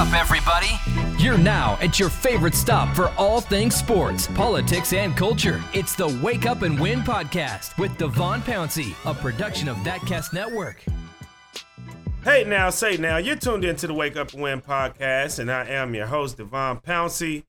up, everybody. You're now at your favorite stop for all things sports, politics, and culture. It's the Wake Up and Win podcast with Devon Pouncey, a production of ThatCast Network. Hey now, say now, you're tuned into the Wake Up and Win podcast, and I am your host, Devon Pouncey.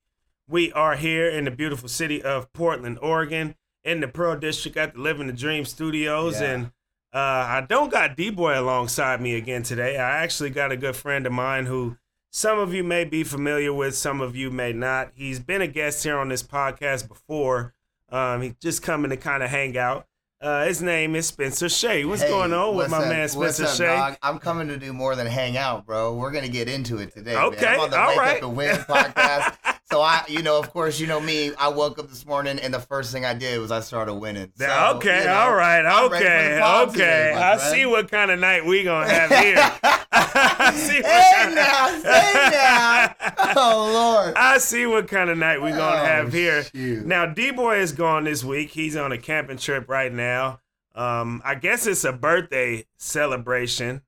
We are here in the beautiful city of Portland, Oregon, in the Pearl District at the Living the Dream Studios, Yeah. and uh, I don't got D Boy alongside me again today. I actually got a good friend of mine who some of you may be familiar with, some of you may not. He's been a guest here on this podcast before. Um, he's just coming to kind of hang out. Uh, his name is Spencer Shea. What's Hey, going on with my up? man Spencer up, Shea? dog? I'm coming to do more than hang out, bro. We're gonna get into it today. Okay, man. I'm on the all Wake right. Up and Win podcast. so I, you know, of course, you know me. I woke up this morning and the first thing I did was I started winning. So, okay, you know, all right, okay, okay. today, I friend. see what kind of night we gonna have here. I see what Hey kind now, say now. Oh Lord. I see what kind of night we gonna Oh, have here. shoot. Now, D Boy is gone this week. He's on a camping trip right now. Um, I guess it's a birthday celebration.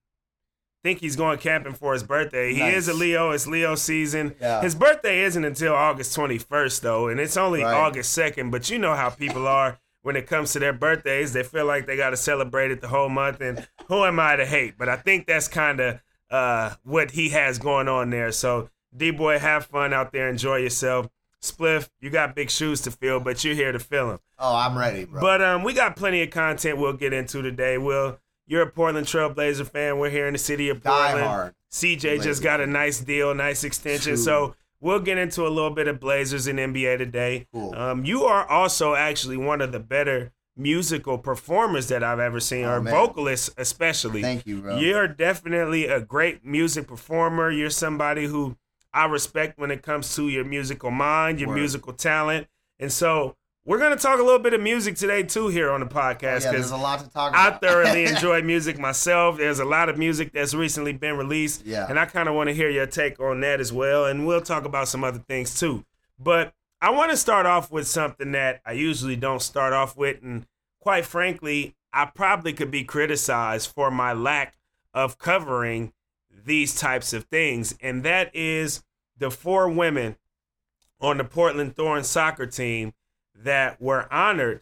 Think he's going camping for his birthday. He Nice. is a Leo. It's Leo season. Yeah. His birthday isn't until August 21st, though, and it's only Right. August 2nd. But you know how people are when it comes to their birthdays. They feel like they got to celebrate it the whole month. And who am I to hate? But I think that's kind of uh, what he has going on there. So, D Boy, have fun out there. Enjoy yourself. Spliff, you got big shoes to fill, but you're here to fill them. Oh, I'm ready, bro. But um, we got plenty of content we'll get into today. Will you're a Portland Trailblazer fan? We're here in the city of Portland. CJ just got a nice deal, nice extension. True. So we'll get into a little bit of Blazers and NBA today. Cool. Um, you are also actually one of the better musical performers that I've ever seen, Oh, or man. vocalists especially. Thank you, bro. You're definitely a great music performer. You're somebody who I respect when it comes to your musical mind, your Word. musical talent. And so we're going to talk a little bit of music today, too, here on the podcast. Oh, yeah, there's a lot to talk I thoroughly enjoy music myself. There's a lot of music that's recently been released. Yeah. And I kind of want to hear your take on that as well. And we'll talk about some other things, too. But I want to start off with something that I usually don't start off with. And quite frankly, I probably could be criticized for my lack of covering these types of things. And that is the four women on the Portland Thorns soccer team that were honored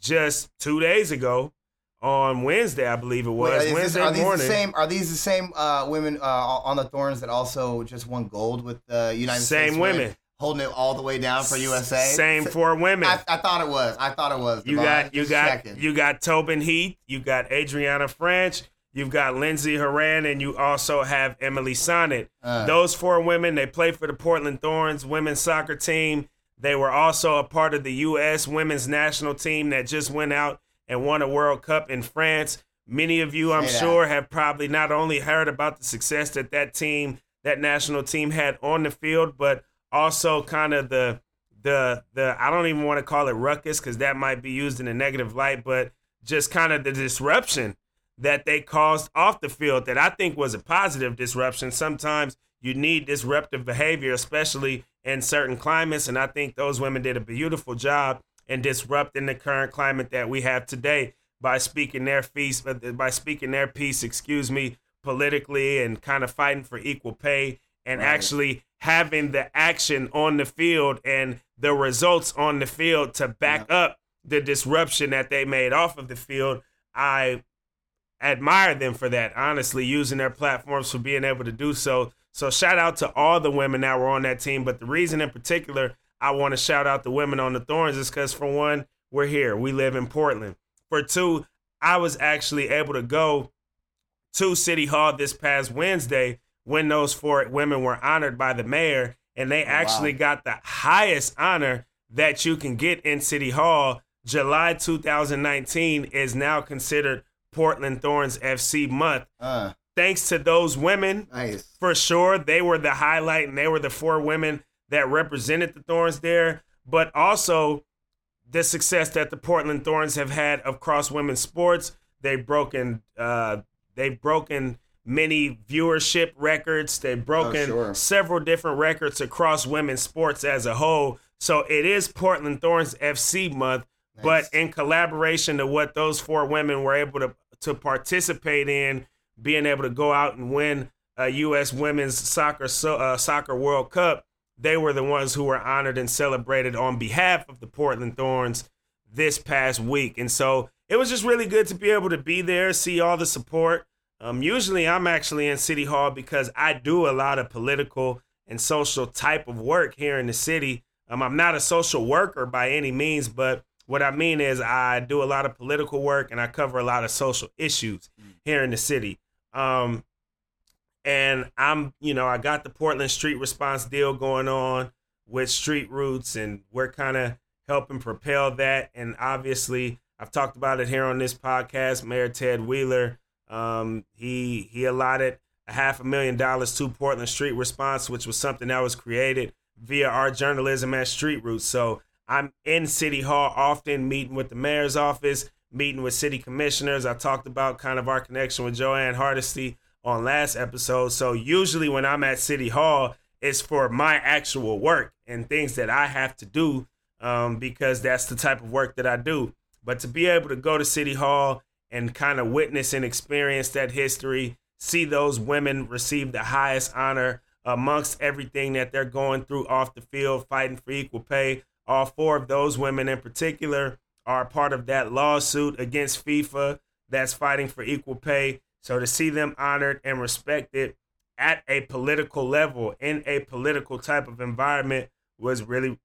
just two days ago on Wednesday, I believe it was. Wait, is this- Wednesday are these morning. the same? Are these the same uh, women uh, on the Thorns that also just won gold with the United Same States? women. holding it all the way down for USA. Same S- four women. I, I thought it was. I thought it was. You Devon. got you got checking. you got Tobin Heath, you got Adrianna Franch, you've got Lindsey Horan, and you also have Emily Sonnett. Uh. Those four women, they play for the Portland Thorns women's soccer team. They were also a part of the U.S. women's national team that just went out and won a World Cup in France. Many of you, I'm sure, have probably not only heard about the success that that team, that national team had on the field, but also kind of the the the I don't even want to call it ruckus because that might be used in a negative light, but just kind of the disruption that they caused off the field that I think was a positive disruption. Sometimes you need disruptive behavior, especially in certain climates, and I think those women did a beautiful job in disrupting the current climate that we have today by speaking their piece, uh, by speaking their piece, excuse me, politically and kind of fighting for equal pay and Right. actually having the action on the field and the results on the field to back up the disruption that they made off of the field. I admire them for that, honestly, using their platforms for being able to do so. So shout out to all the women that were on that team. But the reason in particular I want to shout out the women on the Thorns is because for one, we're here. We live in Portland. For two, I was actually able to go to City Hall this past Wednesday when those four women were honored by the mayor, and they actually got the highest honor that you can get in City Hall. July 2019 is now considered Portland Thorns FC month. Uh, Thanks to those women, nice. for sure. They were the highlight, and they were the four women that represented the Thorns there. But also the success that the Portland Thorns have had across women's sports. They've broken, uh, they've broken many viewership records. They've broken sure. several different records across women's sports as a whole. So it is Portland Thorns FC month, but in collaboration to what those four women were able to to participate in, being able to go out and win a U.S. Women's Soccer so, uh, Soccer World Cup, they were the ones who were honored and celebrated on behalf of the Portland Thorns this past week. And so it was just really good to be able to be there, see all the support. Um, usually I'm actually in City Hall because I do a lot of political and social type of work here in the city. Um, I'm not a social worker by any means, but what I mean is I do a lot of political work and I cover a lot of social issues here in the city. Um, and I'm, you know, I got the Portland Street Response deal going on with Street Roots, and we're kind of helping propel that. And obviously, I've talked about it here on this podcast. Mayor Ted Wheeler, um, he he allotted a half a million dollars to Portland Street Response, which was something that was created via our journalism at Street Roots. So I'm in City Hall often, meeting with the mayor's office, meeting with city commissioners. I talked about kind of our connection with Jo Ann Hardesty on last episode. So usually when I'm at City Hall, it's for my actual work and things that I have to do um, because that's the type of work that I do. But to be able to go to City Hall and kind of witness and experience that history, see those women receive the highest honor amongst everything that they're going through off the field, fighting for equal pay. All four of those women in particular are part of that lawsuit against FIFA that's fighting for equal pay. So to see them honored and respected at a political level in a political type of environment was really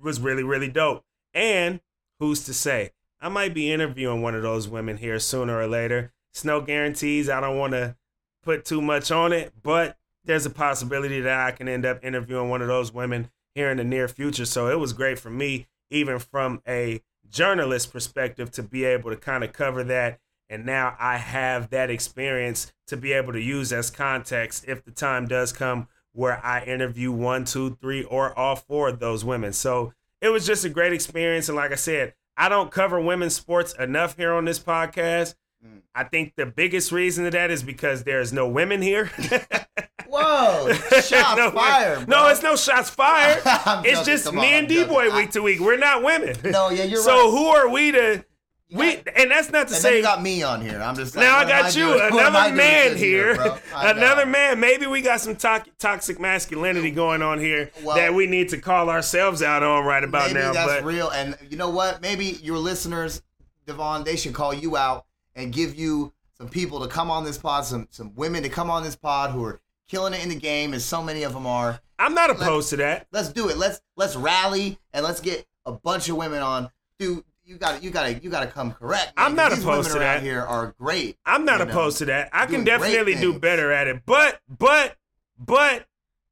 was really really dope. And who's to say I might be interviewing one of those women here sooner or later. It's no guarantees. I don't want to put too much on it, but there's a possibility that I can end up interviewing one of those women here in the near future. So it was great for me, even from a journalist perspective, to be able to kind of cover that and now I have that experience to be able to use as context if the time does come where I interview one, two, three, or all four of those women. So it was just a great experience. And like I said, I don't cover women's sports enough here on this podcast. Mm. I think the biggest reason to that is because there's no women here. Whoa, shots no, fired. No, it's no shots fired. it's just me and D Boy week to week. We're not women. No, yeah, you're so right. So who are we to we and that's not to and say you got me on here. I'm just like, now I got I you, another man here, here another man. Maybe we got some to- toxic masculinity going on here well, that we need to call ourselves out on right about maybe now. That's but real, and you know what? Maybe your listeners, Devon, they should call you out and give you some people to come on this pod, some some women to come on this pod who are killing it in the game, as so many of them are. I'm not opposed let's, to that. Let's do it. Let's let's rally and let's get a bunch of women on. Dude, you got you got to you got to come correct. Man, I'm not opposed to that. Here are great. I'm not opposed know, to that. I can definitely do better at it, but but but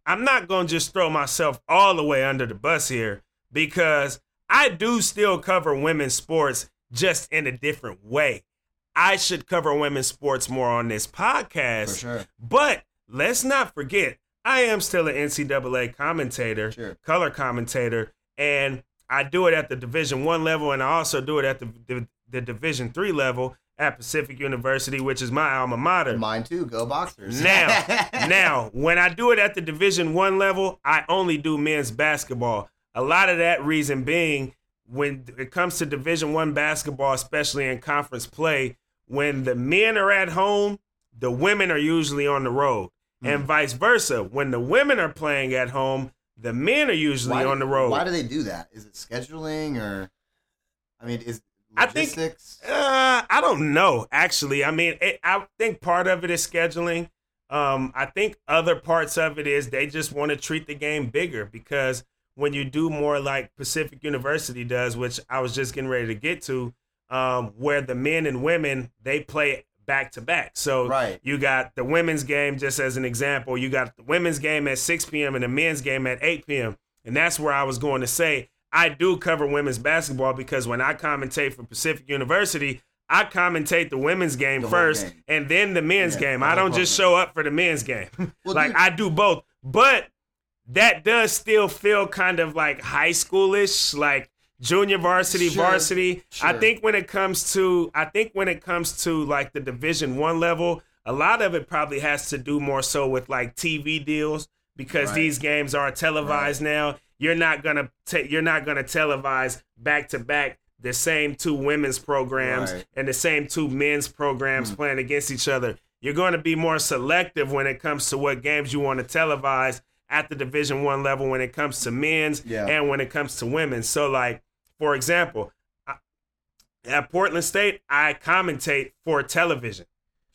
I'm not gonna just throw myself all the way under the bus here because I do still cover women's sports just in a different way. I should cover women's sports more on this podcast. For sure. But let's not forget, I am still an NCAA commentator, sure. color commentator, and I do it at the Division One level, and I also do it at the, the, the Division Three level at Pacific University, which is my alma mater. Mine too. Go Boxers. Now, now, when I do it at the Division One level, I only do men's basketball. A lot of that reason being, when it comes to Division One basketball, especially in conference play, when the men are at home, the women are usually on the road, mm. and vice versa. When the women are playing at home, the men are usually why on the road. Why do they do that? Is it scheduling or? I mean, is logistics? I think uh, I don't know. Actually, I mean, it, I think part of it is scheduling. Um, I think other parts of it is they just want to treat the game bigger because when you do more like Pacific University does, which I was just getting ready to get to, um, where the men and women they play back to back. So right. you got the women's game, just as an example, you got the women's game at 6 p.m. and the men's game at 8 p.m. And that's where I was going to say I do cover women's basketball because when I commentate for Pacific University, I commentate the women's game the first game. and then the men's yeah, game. I don't just show up for the men's game. Well, like dude. I do both. But that does still feel kind of like high schoolish, like junior varsity, sure, varsity. Sure. I think when it comes to I think when it comes to like the division 1 level, a lot of it probably has to do more so with like TV deals because right. these games are televised right. now. You're not going to take you're not going to televise back to back the same two women's programs right. and the same two men's programs mm. playing against each other. you're going to be more selective when it comes to what games you want to televise at the Division One level when it comes to men's Yeah. and when it comes to women. So, like for example, I- at Portland State, I commentate for television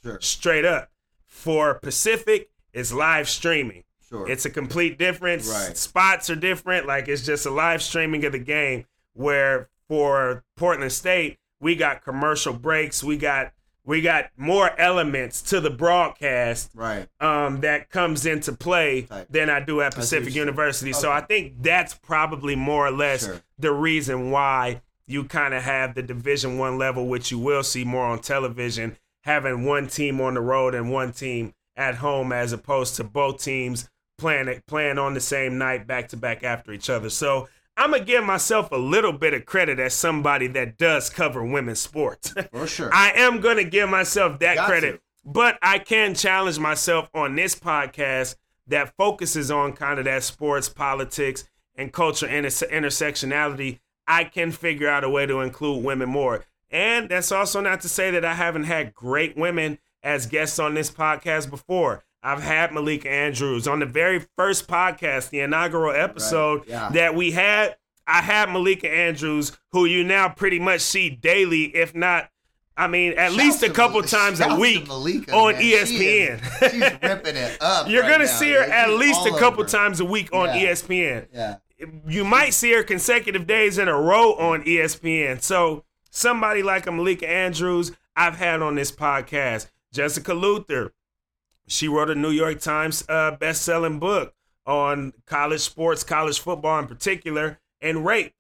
Sure. straight up. For Pacific, it's live streaming. Sure. It's a complete difference. Right. Spots are different. Like it's just a live streaming of the game. Where for Portland State, we got commercial breaks. We got we got more elements to the broadcast right. um, that comes into play Type. than I do at I see what Pacific. University. So I think that's probably more or less Sure. the reason why you kind of have the Division One level, which you will see more on television, having one team on the road and one team at home, as opposed to both teams playing playing on the same night back to back after each other. So. I'm gonna give myself a little bit of credit as somebody that does cover women's sports. For sure. I am going to give myself that Got credit, to. but I can challenge myself on this podcast that focuses on kind of that sports, politics, and culture inter- intersectionality. I can figure out a way to include women more. And that's also not to say that I haven't had great women as guests on this podcast before. I've had Malika Andrews on the very first podcast, the inaugural episode yeah. that we had. I had Malika Andrews, who you now pretty much see daily, if not, I mean, at Shouts least a couple times a week Malika, on man. She is- ESPN. she's ripping it up. You're right gonna now, see her at least a couple over. times a week on Yeah. ESPN. Yeah. You might see her consecutive days in a row on ESPN. So somebody like a Malika Andrews, I've had on this podcast. Jessica Luther, she wrote a New York Times uh, best-selling book on college sports, college football in particular, and rape.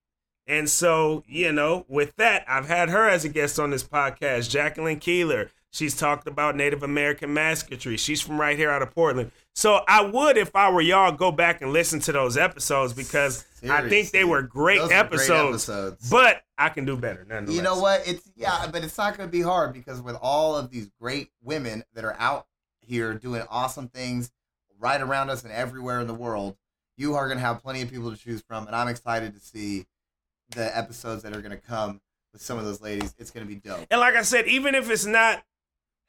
And so, you know, with that, I've had her as a guest on this podcast. Jacqueline Keeler. She's talked about Native American mascotry. She's from right here out of Portland. So I would, if I were y'all, go back and listen to those episodes because I think they were great, episodes, episodes. But I can do better. Nonetheless. You know what? It's yeah, but it's not going to be hard because with all of these great women that are out here doing awesome things right around us and everywhere in the world, you are going to have plenty of people to choose from, and I'm excited to see the episodes that are going to come with some of those ladies. It's going to be dope. And like I said, even if it's not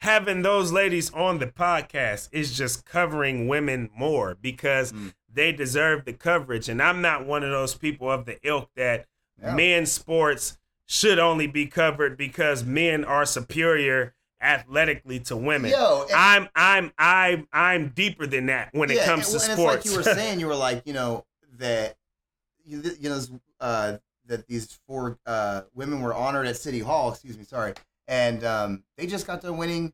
having those ladies on the podcast, it's just covering women more because Mm. they deserve the coverage. And I'm not one of those people of the ilk that Yeah. men's sports should only be covered because men are superior athletically to women. Yo, I'm I'm I'm I'm deeper than that when it comes and, to and sports. It's like you were saying, you were like, you know, that you, you know uh, that these four uh, women were honored at City Hall. Excuse me, sorry, and um, they just got done winning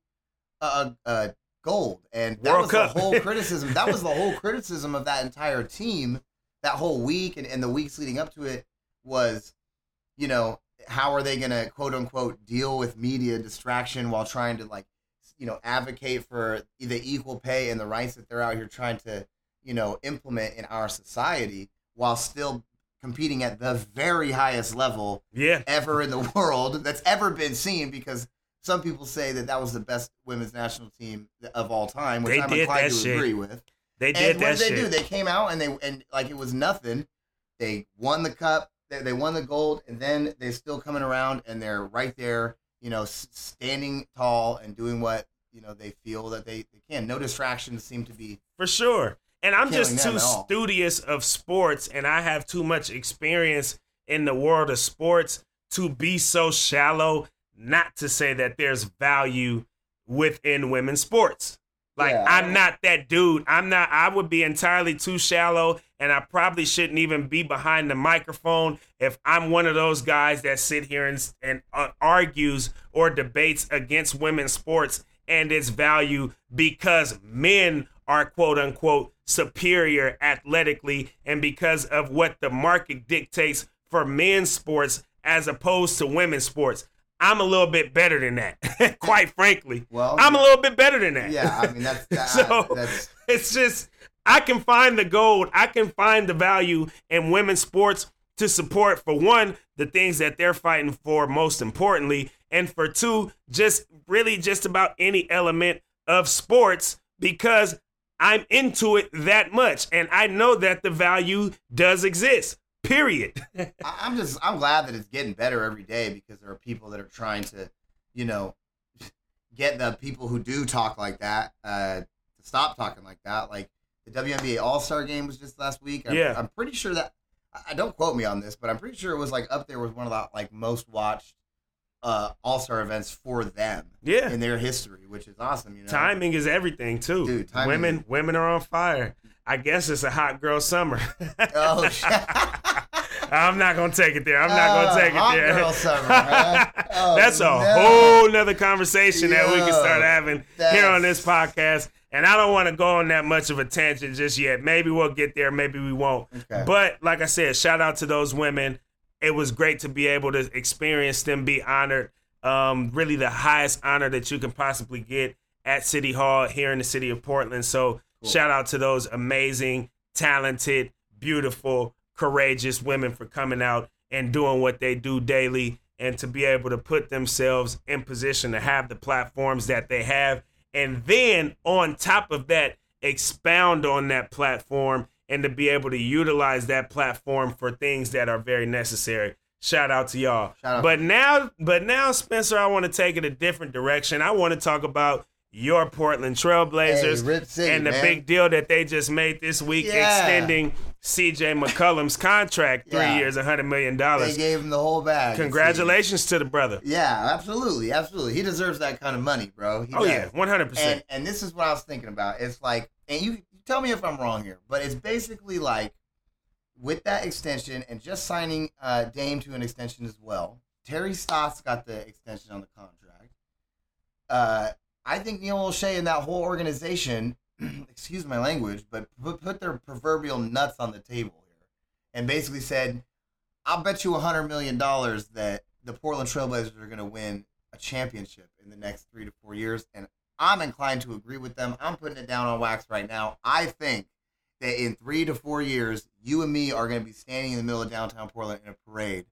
uh, uh, gold, and that World was Cup. the whole criticism. That was the whole criticism of that entire team. That whole week and, and the weeks leading up to it was, you know, how are they going to quote unquote deal with media distraction while trying to like you know advocate for the equal pay and the rights that they're out here trying to you know implement in our society while still competing at the very highest level yeah. ever in the world that's ever been seen because some people say that that was the best women's national team of all time which They i'm inclined to shit. agree with They did and what did they shit. do they came out and they and like it was nothing they won the cup they, they won the gold and then they're still coming around and they're right there you know s- standing tall and doing what you know they feel that they, they can no distractions seem to be For sure. And I'm just too studious of sports and I have too much experience in the world of sports to be so shallow, not to say that there's value within women's sports. Like Yeah, I'm not that dude. I'm not I would be entirely too shallow and I probably shouldn't even be behind the microphone if I'm one of those guys that sit here and and uh, argues or debates against women's sports and its value because men are quote unquote superior athletically and because of what the market dictates for men's sports as opposed to women's sports. I'm a little bit better than that, quite frankly. well I'm a little bit better than that. yeah i mean that's that, So- that's it's just I can find the gold, I can find the value in women's sports to support for one the things that they're fighting for most importantly, and for two, just really just about any element of sports because I'm into it that much and I know that the value does exist. Period. I'm just I'm glad that it's getting better every day because there are people that are trying to, you know, get the people who do talk like that uh, to stop talking like that. Like the WNBA All Star Game was just last week. I'm, Yeah. I'm pretty sure that I don't quote me on this, but I'm pretty sure it was like up there with one of the like most watched uh, All Star events for them Yeah. in their history, which is awesome. You know, Timing is everything too. Dude, timing women is- women are on fire. I guess it's a hot girl summer. Oh, shit. I'm not gonna take it there. I'm not Oh, gonna take it there. girl summer? Oh, That's a no. whole nother conversation that we can start having here on this podcast. And I don't want to go on that much of a tangent just yet. Maybe we'll get there, maybe we won't. Okay. But like I said, shout out to those women. It was great to be able to experience them be honored. Um, really the highest honor that you can possibly get at City Hall here in the city of Portland. So shout out to those amazing, talented, beautiful, courageous women for coming out and doing what they do daily and to be able to put themselves in position to have the platforms that they have. And then on top of that, expound on that platform and to be able to utilize that platform for things that are very necessary. Shout out to y'all. Out but now, but now, Spencer, I want to take it a different direction. I want to talk about your Portland Trailblazers Hey, City, and the man. big deal that they just made this week, Yeah. extending CJ McCollum's contract, three Yeah. years, $100 million. They gave him the whole bag. Congratulations to the brother. Yeah, absolutely, absolutely. He deserves that kind of money, bro. He Oh does. yeah, one hundred percent. And and this is what I was thinking about. It's like, and you, you tell me if I'm wrong here, but it's basically like with that extension and just signing uh, Dame to an extension as well. Terry Stotts got the extension on the contract. Uh, I think Neil Olshey and that whole organization, excuse my language, but put, their proverbial nuts on the table here and basically said, I'll bet you $100 million that the Portland Trailblazers are going to win a championship in the next three to four years. And I'm inclined to agree with them. I'm putting it down on wax right now. I think that in three to four years, you and me are going to be standing in the middle of downtown Portland in a parade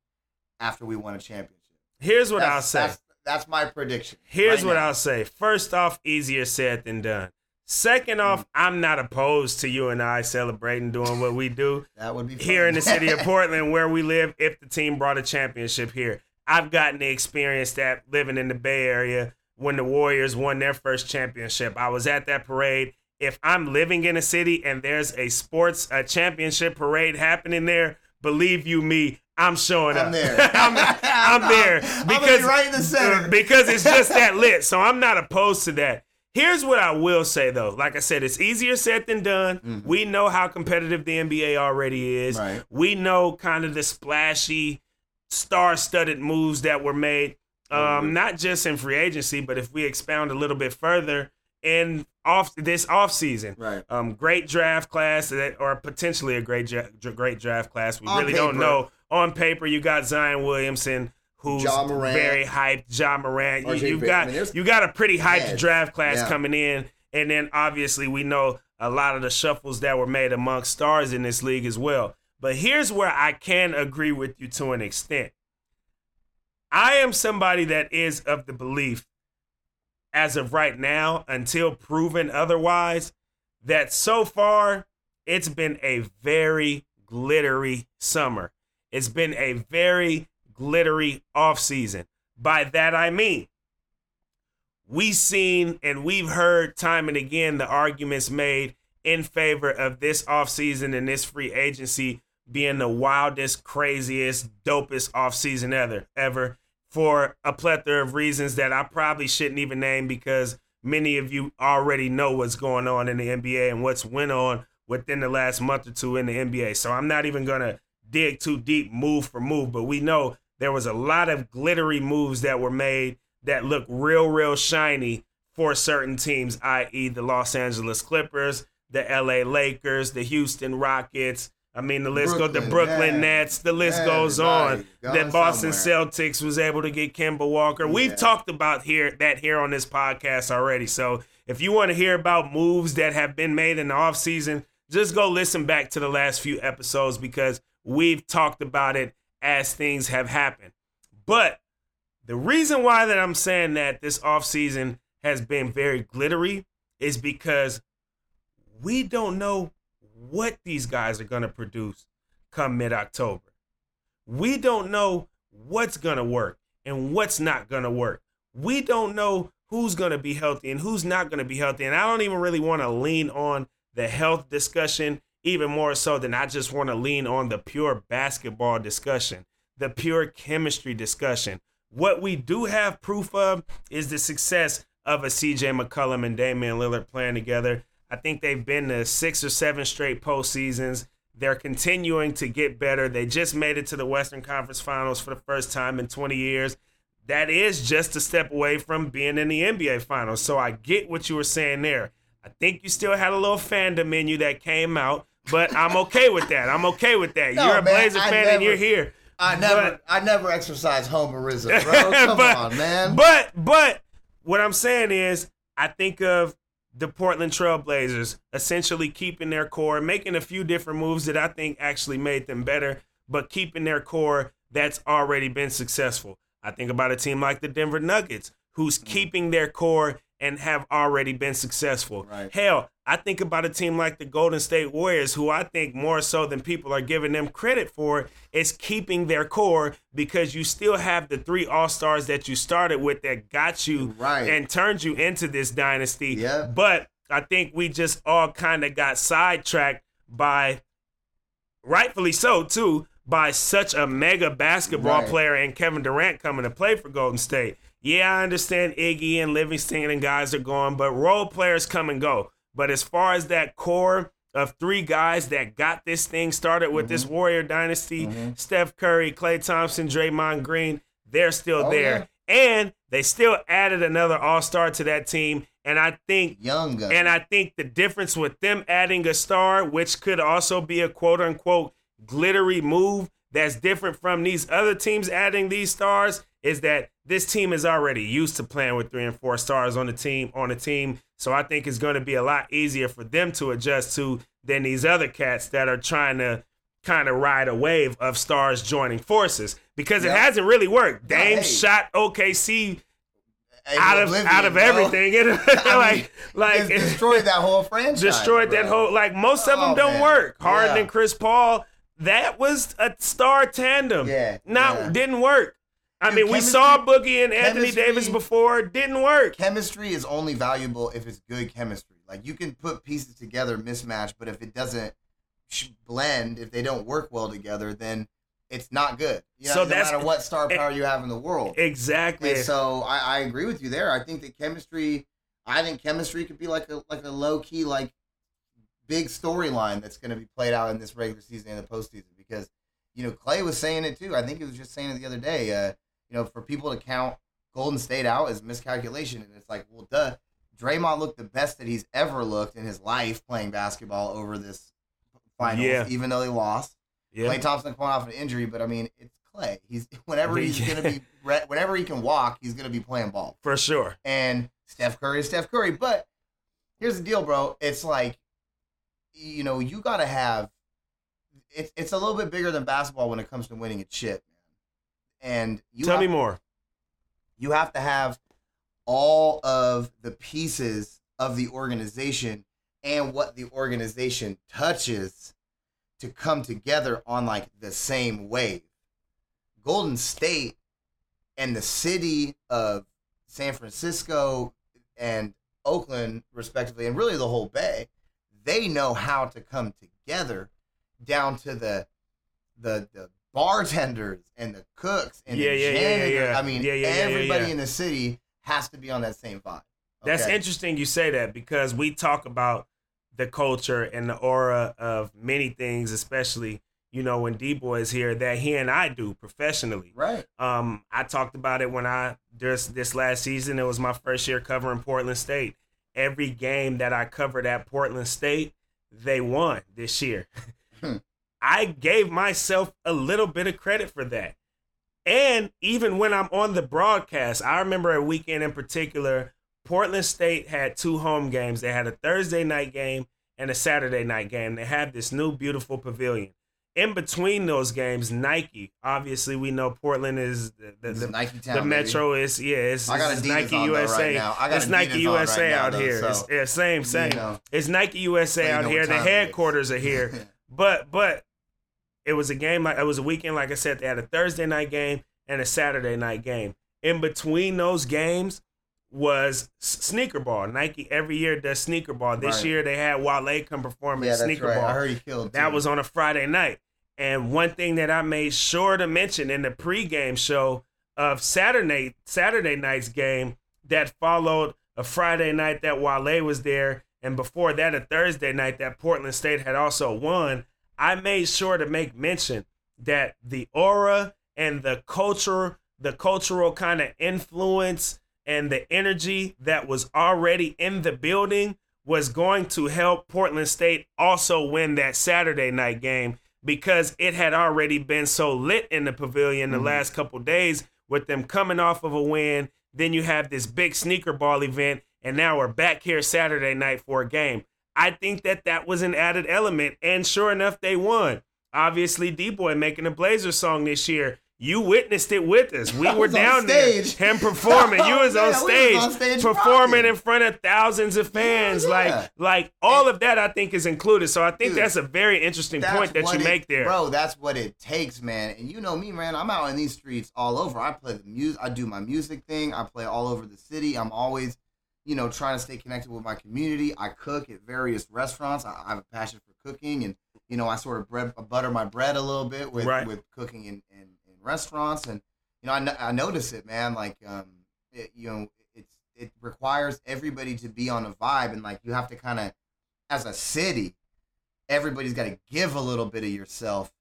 after we won a championship. Here's what That's- I'll say. That's, that's my prediction. Here's right what now. I'll say. First off, easier said than done. Second Mm. off, I'm not opposed to you and I celebrating doing what we do That would be fun. here in the city of Portland where we live if the team brought a championship here. I've gotten to experience that living in the Bay Area when the Warriors won their first championship. I was at that parade. If I'm living in a city and there's a sports a championship parade happening there, believe you me, I'm showing I'm up. there. I'm, I'm there I'm be because right in the center. because it's just that lit. So I'm not opposed to that. Here's what I will say though. Like I said, it's easier said than done. We know how competitive the NBA already is. Right. We know kind of the splashy, star-studded moves that were made. Um, not just in free agency, but if we expound a little bit further in off this off season. Right. Um, great draft class that, or potentially a great dra- great draft class. We On really don't know. On paper, you got Zion Williamson, who's Ja Morant. very hyped. John Morant. You, RJ Barrett. got I mean, you got a pretty hyped draft class Yeah. coming in, and then obviously we know a lot of the shuffles that were made amongst stars in this league as well. But here's where I can agree with you to an extent. I am somebody that is of the belief, as of right now, until proven otherwise, that so far it's been a very glittery summer. It's been a very glittery offseason. By that I mean, we've seen and we've heard time and again the arguments made in favor of this offseason and this free agency being the wildest, craziest, dopest offseason ever ever for a plethora of reasons that I probably shouldn't even name because many of you already know what's going on in the NBA and what's went on within the last month or two in the NBA. So I'm not even gonna dig too deep move for move, but we know there was a lot of glittery moves that were made that look real, real shiny for certain teams, i.e., the Los Angeles Clippers, the LA Lakers, the Houston Rockets. I mean, the list goes the Brooklyn, yeah. Nets. The list Yeah, goes on. That Boston somewhere. Celtics was able to get Kemba Walker. We've talked about here that here on this podcast already. So if you want to hear about moves that have been made in the offseason, just go listen back to the last few episodes because we've talked about it as things have happened. But the reason why that I'm saying that this offseason has been very glittery is because we don't know what these guys are going to produce come mid October. We don't know what's going to work and what's not going to work. We don't know who's going to be healthy and who's not going to be healthy. And I don't even really want to lean on the health discussion even more so than I just want to lean on the pure basketball discussion, the pure chemistry discussion. What we do have proof of is the success of a CJ McCollum and Damian Lillard playing together. I think they've been to six or seven straight postseasons. They're continuing to get better. They just made it to the Western Conference Finals for the first time in 20 years. That is just a step away from being in the NBA Finals. So I get what you were saying there. I think you still had a little fandom in you that came out, but I'm okay with that. I'm okay with that. No, you're a man, Blazer I fan never- and you're here. I never, But- I never exercise homerism, bro. Come but, on, man. But but what I'm saying is, I think of the Portland Trailblazers essentially keeping their core, making a few different moves that I think actually made them better, but keeping their core that's already been successful. I think about a team like the Denver Nuggets, who's Mm. keeping their core and have already been successful. Right. Hell, I think about a team like the Golden State Warriors, who I think more so than people are giving them credit for, is keeping their core because you still have the three All Stars that you started with that got you Right. and turned you into this dynasty. Yeah. But I think we just all kind of got sidetracked by, rightfully so too, by such a mega basketball Right. player and Kevin Durant coming to play for Golden State. Yeah, I understand Iggy and Livingston and guys are gone, but role players come and go. But as far as that core of three guys that got this thing started with this Mm-hmm. Warrior dynasty, Steph Curry, Klay Thompson, Draymond Green, they're still Oh, there. And they still added another all-star to that team. And I think Young gun. and I think the difference with them adding a star, which could also be a quote unquote glittery move that's different from these other teams adding these stars, is that this team is already used to playing with three and four stars on the team on the team. So I think it's going to be a lot easier for them to adjust to than these other cats that are trying to kind of ride a wave of stars joining forces because it hasn't really worked. Dame hey. shot OKC Hey, out of out of bro. everything. Like mean, like destroyed that whole franchise. destroyed that whole like most of them Oh, don't man. work. Harden Yeah. and Chris Paul, that was a star tandem. Yeah, not yeah. didn't work. I Dude, mean, we saw Boogie and Anthony Davis before. Didn't work. Chemistry is only valuable if it's good chemistry. Like you can put pieces together, mismatch, but if it doesn't blend, if they don't work well together, then it's not good. You know, So no that's- matter what star power you have in the world. Exactly. And so I, I agree with you there. I think that chemistry, I think chemistry could be like a like a low key like big storyline that's going to be played out in this regular season and the postseason because you know Klay was saying it too. I think he was just saying it the other day. Uh, you know, for people to count Golden State out is miscalculation, and it's like, well, duh. Draymond looked the best that he's ever looked in his life playing basketball over this finals, Yeah. even though they lost. yeah. Klay Thompson coming off an injury, but I mean, it's Klay. He's whenever he's Yeah. gonna be, re- whenever he can walk, he's gonna be playing ball. For sure. And Steph Curry is Steph Curry. But here's the deal, bro. It's like, you know, you gotta have. It's it's a little bit bigger than basketball when it comes to winning shit, man. And you Tell have, me more. you have to have all of the pieces of the organization and what the organization touches to come together on like the same wave. Golden State and the city of San Francisco and Oakland, respectively, and really the whole Bay, they know how to come together down to the the the bartenders and the cooks and Yeah, the yeah, yeah, yeah, yeah. I mean, everybody in the city has to be on that same vibe. That's interesting you say that because we talk about the culture and the aura of many things, especially, you know, when D Boy is here, that he and I do professionally. Right. Um, I talked about it when I this this last season. It was my first year covering Portland State. Every game that I covered at Portland State, they won this year. I gave myself a little bit of credit for that. And even when I'm on the broadcast, I remember a weekend in particular, Portland State had two home games. They had a Thursday night game and a Saturday night game. They had this new beautiful pavilion. In between those games, Nike, obviously we know Portland is the, the, the, Nike town. the. Metro is yeah, it's, I got it's Nike USA. right now. I got it's Adidas Nike USA right out though, here. so- It's, yeah, same, same. You know. It's Nike USA out here. The time it is. headquarters are here. But but it was a game like it was a weekend. Like I said, they had a Thursday night game and a Saturday night game. In between those games was sneaker ball. Nike every year does sneaker ball. This Right. year they had Wale come perform Yeah, at sneaker right. ball. I heard he killed. That too. was on a Friday night. And one thing that I made sure to mention in the pregame show of Saturday Saturday night's game that followed a Friday night that Wale was there, and before that a Thursday night that Portland State had also won. I made sure to make mention that the aura and the culture, the cultural kind of influence and the energy that was already in the building was going to help Portland State also win that Saturday night game because it had already been so lit in the pavilion the Mhm. last couple days with them coming off of a win. Then you have this big sneaker ball event, and now we're back here Saturday night for a game. I think that that was an added element, and sure enough, they won. Obviously, D Boy making a Blazers song this year. You witnessed it with us. We were down there, him performing. You was Oh, on stage, was on stage performing rocking. in front of thousands of fans. Yeah, yeah. Like, like all of that, I think is included. So I think Dude, that's a very interesting point that you it- make there. bro. That's what it takes, man. And you know me, man. I'm out in these streets all over. I play the music. I do my music thing. I play all over the city. I'm always, you know, trying to stay connected with my community. I cook at various restaurants. I, I have a passion for cooking, and you know, I sort of bread, butter my bread a little bit with Right. with cooking in, in, in restaurants. And you know, I, I notice it, man. Like, um, it, you know, it's it requires everybody to be on a vibe, and like you have to kind of, as a city, everybody's got to give a little bit of yourself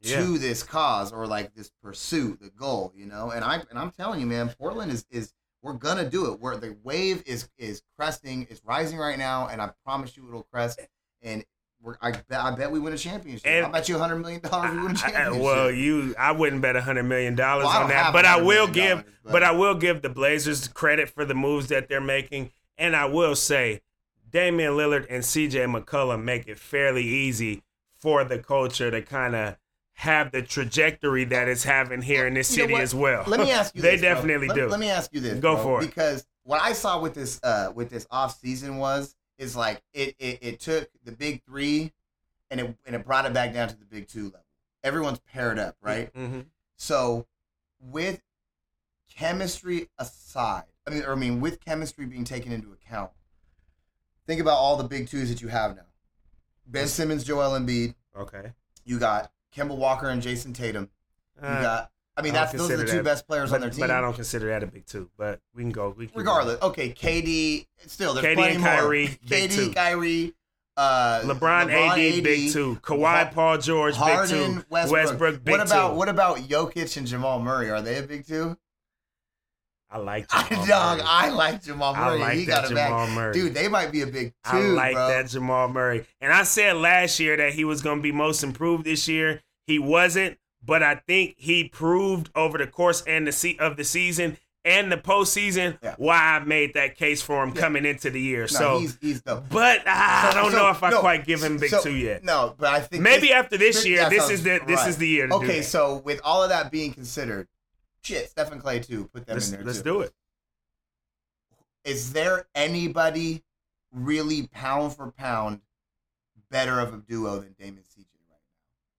Yeah. to this cause or like this pursuit, the goal, you know. And I and I'm telling you, man, Portland is is we're gonna do it. Where the wave is is cresting, is rising right now, and I promise you it'll crest. And we're, I bet I bet we win a championship. And- I bet you hundred million dollars we win a I- I- championship. well, you, I wouldn't bet a hundred million dollars Well, on that, but I will give, but- but I will give the Blazers credit for the moves that they're making, and I will say, Damian Lillard and C.J. McCollum make it fairly easy for the culture to kind of have the trajectory that it's having here in this You city as well. Let me ask you. they this, definitely do. Let me ask you this. Go bro, for it. Because what I saw with this uh with this off season was is like it, it it took the big three, and it and it brought it back down to the big two level. Everyone's paired up, right? Mhm. So, with chemistry aside, I mean, or I mean, with chemistry being taken into account, think about all the big twos that you have now: Ben Simmons, Joel Embiid. Okay. You got Kemba Walker and Jayson Tatum. You Uh, got. I mean, I that's those are the two that- best players on their team. but I don't consider that a big two. But we can go. We can Regardless, okay, KD. Still, there's KD plenty and more. Kyrie, big KD, two. Kyrie, uh, LeBron, AD, big two. Kawhi, Paul George, Harden, big two. Westbrook. big what about two. what about Jokic and Jamal Murray? Are they a big two? I like I Jamal dog, Murray. I like Jamal I Murray. like he that got it back. Murray. Dude, they might be a big two. I like bro. that Jamal Murray. And I said last year that he was going to be most improved this year. He wasn't, but I think he proved over the course and the se- of the season and the postseason Yeah. why I made that case for him Yeah. coming into the year. No, so, he's he's the. but I So- don't so- know if I no, quite give him big so- two yet. No, but I think Maybe this- after this year, this is the this right. is the year to Okay, so with all of that being considered, shit, Stephen Klay too. Put them let's in there let's too. do it. is there anybody really pound for pound better of a duo than Damon CJ right I-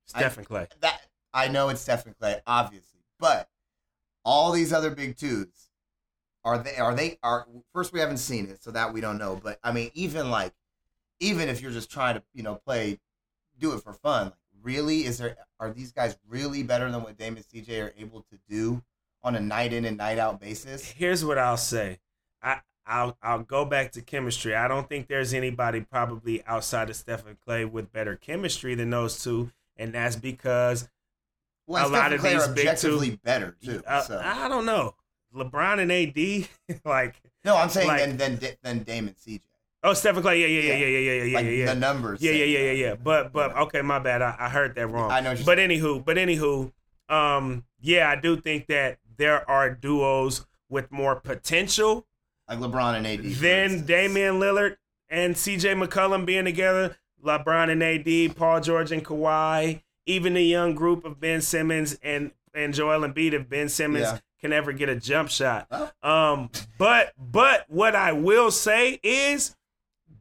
Stephen Klay. That I know it's Stephen Klay, obviously, but all these other big twos are they are they are first we haven't seen it, so that we don't know. But I mean, even like even if you're just trying to you know play, do it for fun. Like, really, is there are these guys really better than what Damon CJ are able to do on a night in and night out basis? Here's what I'll say. I I'll I'll go back to chemistry. I don't think there's anybody probably outside of Stephen Klay with better chemistry than those two, and that's because Well, A lot of these are big two- objectively better too. uh, so. I don't know. LeBron and AD, like No, I'm saying like- then then then Damon CJ. oh Stephen Klay, yeah, yeah, yeah, Yeah. yeah, yeah, yeah, yeah, Like yeah, yeah. the numbers. Yeah, yeah, yeah, yeah, yeah. But but okay, my bad. I, I heard that wrong. I know But anywho, but anywho, um, yeah, I do think that there are duos with more potential like LeBron and AD. than. Damian Lillard and CJ McCollum being together, LeBron and AD, Paul George and Kawhi, even the young group of Ben Simmons and and Joel Embiid if Ben Simmons Yeah. can ever get a jump shot. Oh. Um, but but what I will say is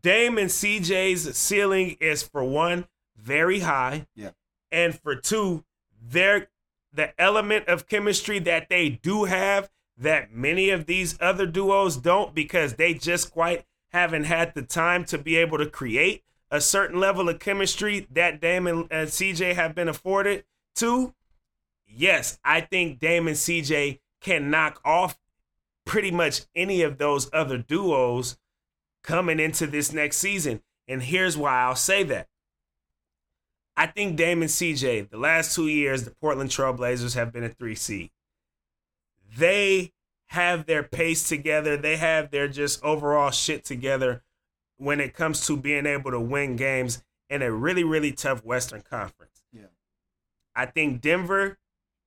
Dame and CJ's ceiling is for one very high. Yeah. And for two, their the element of chemistry that they do have, that many of these other duos don't because they just quite haven't had the time to be able to create a certain level of chemistry that Damon and uh, CJ have been afforded to. Yes, I think Damon CJ can knock off pretty much any of those other duos coming into this next season. And here's why I'll say that. I think Damon CJ, the last two years, the Portland Trailblazers have been a three seed. They have their pace together. They have their just overall shit together when it comes to being able to win games in a really, really tough Western Conference. Yeah. I think Denver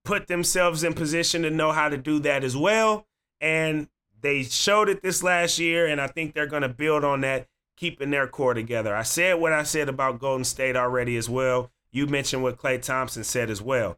put themselves in position to know how to do that as well. And they showed it this last year, and I think they're going to build on that, keeping their core together. I said what I said about Golden State already as well. You mentioned what Klay Thompson said as well.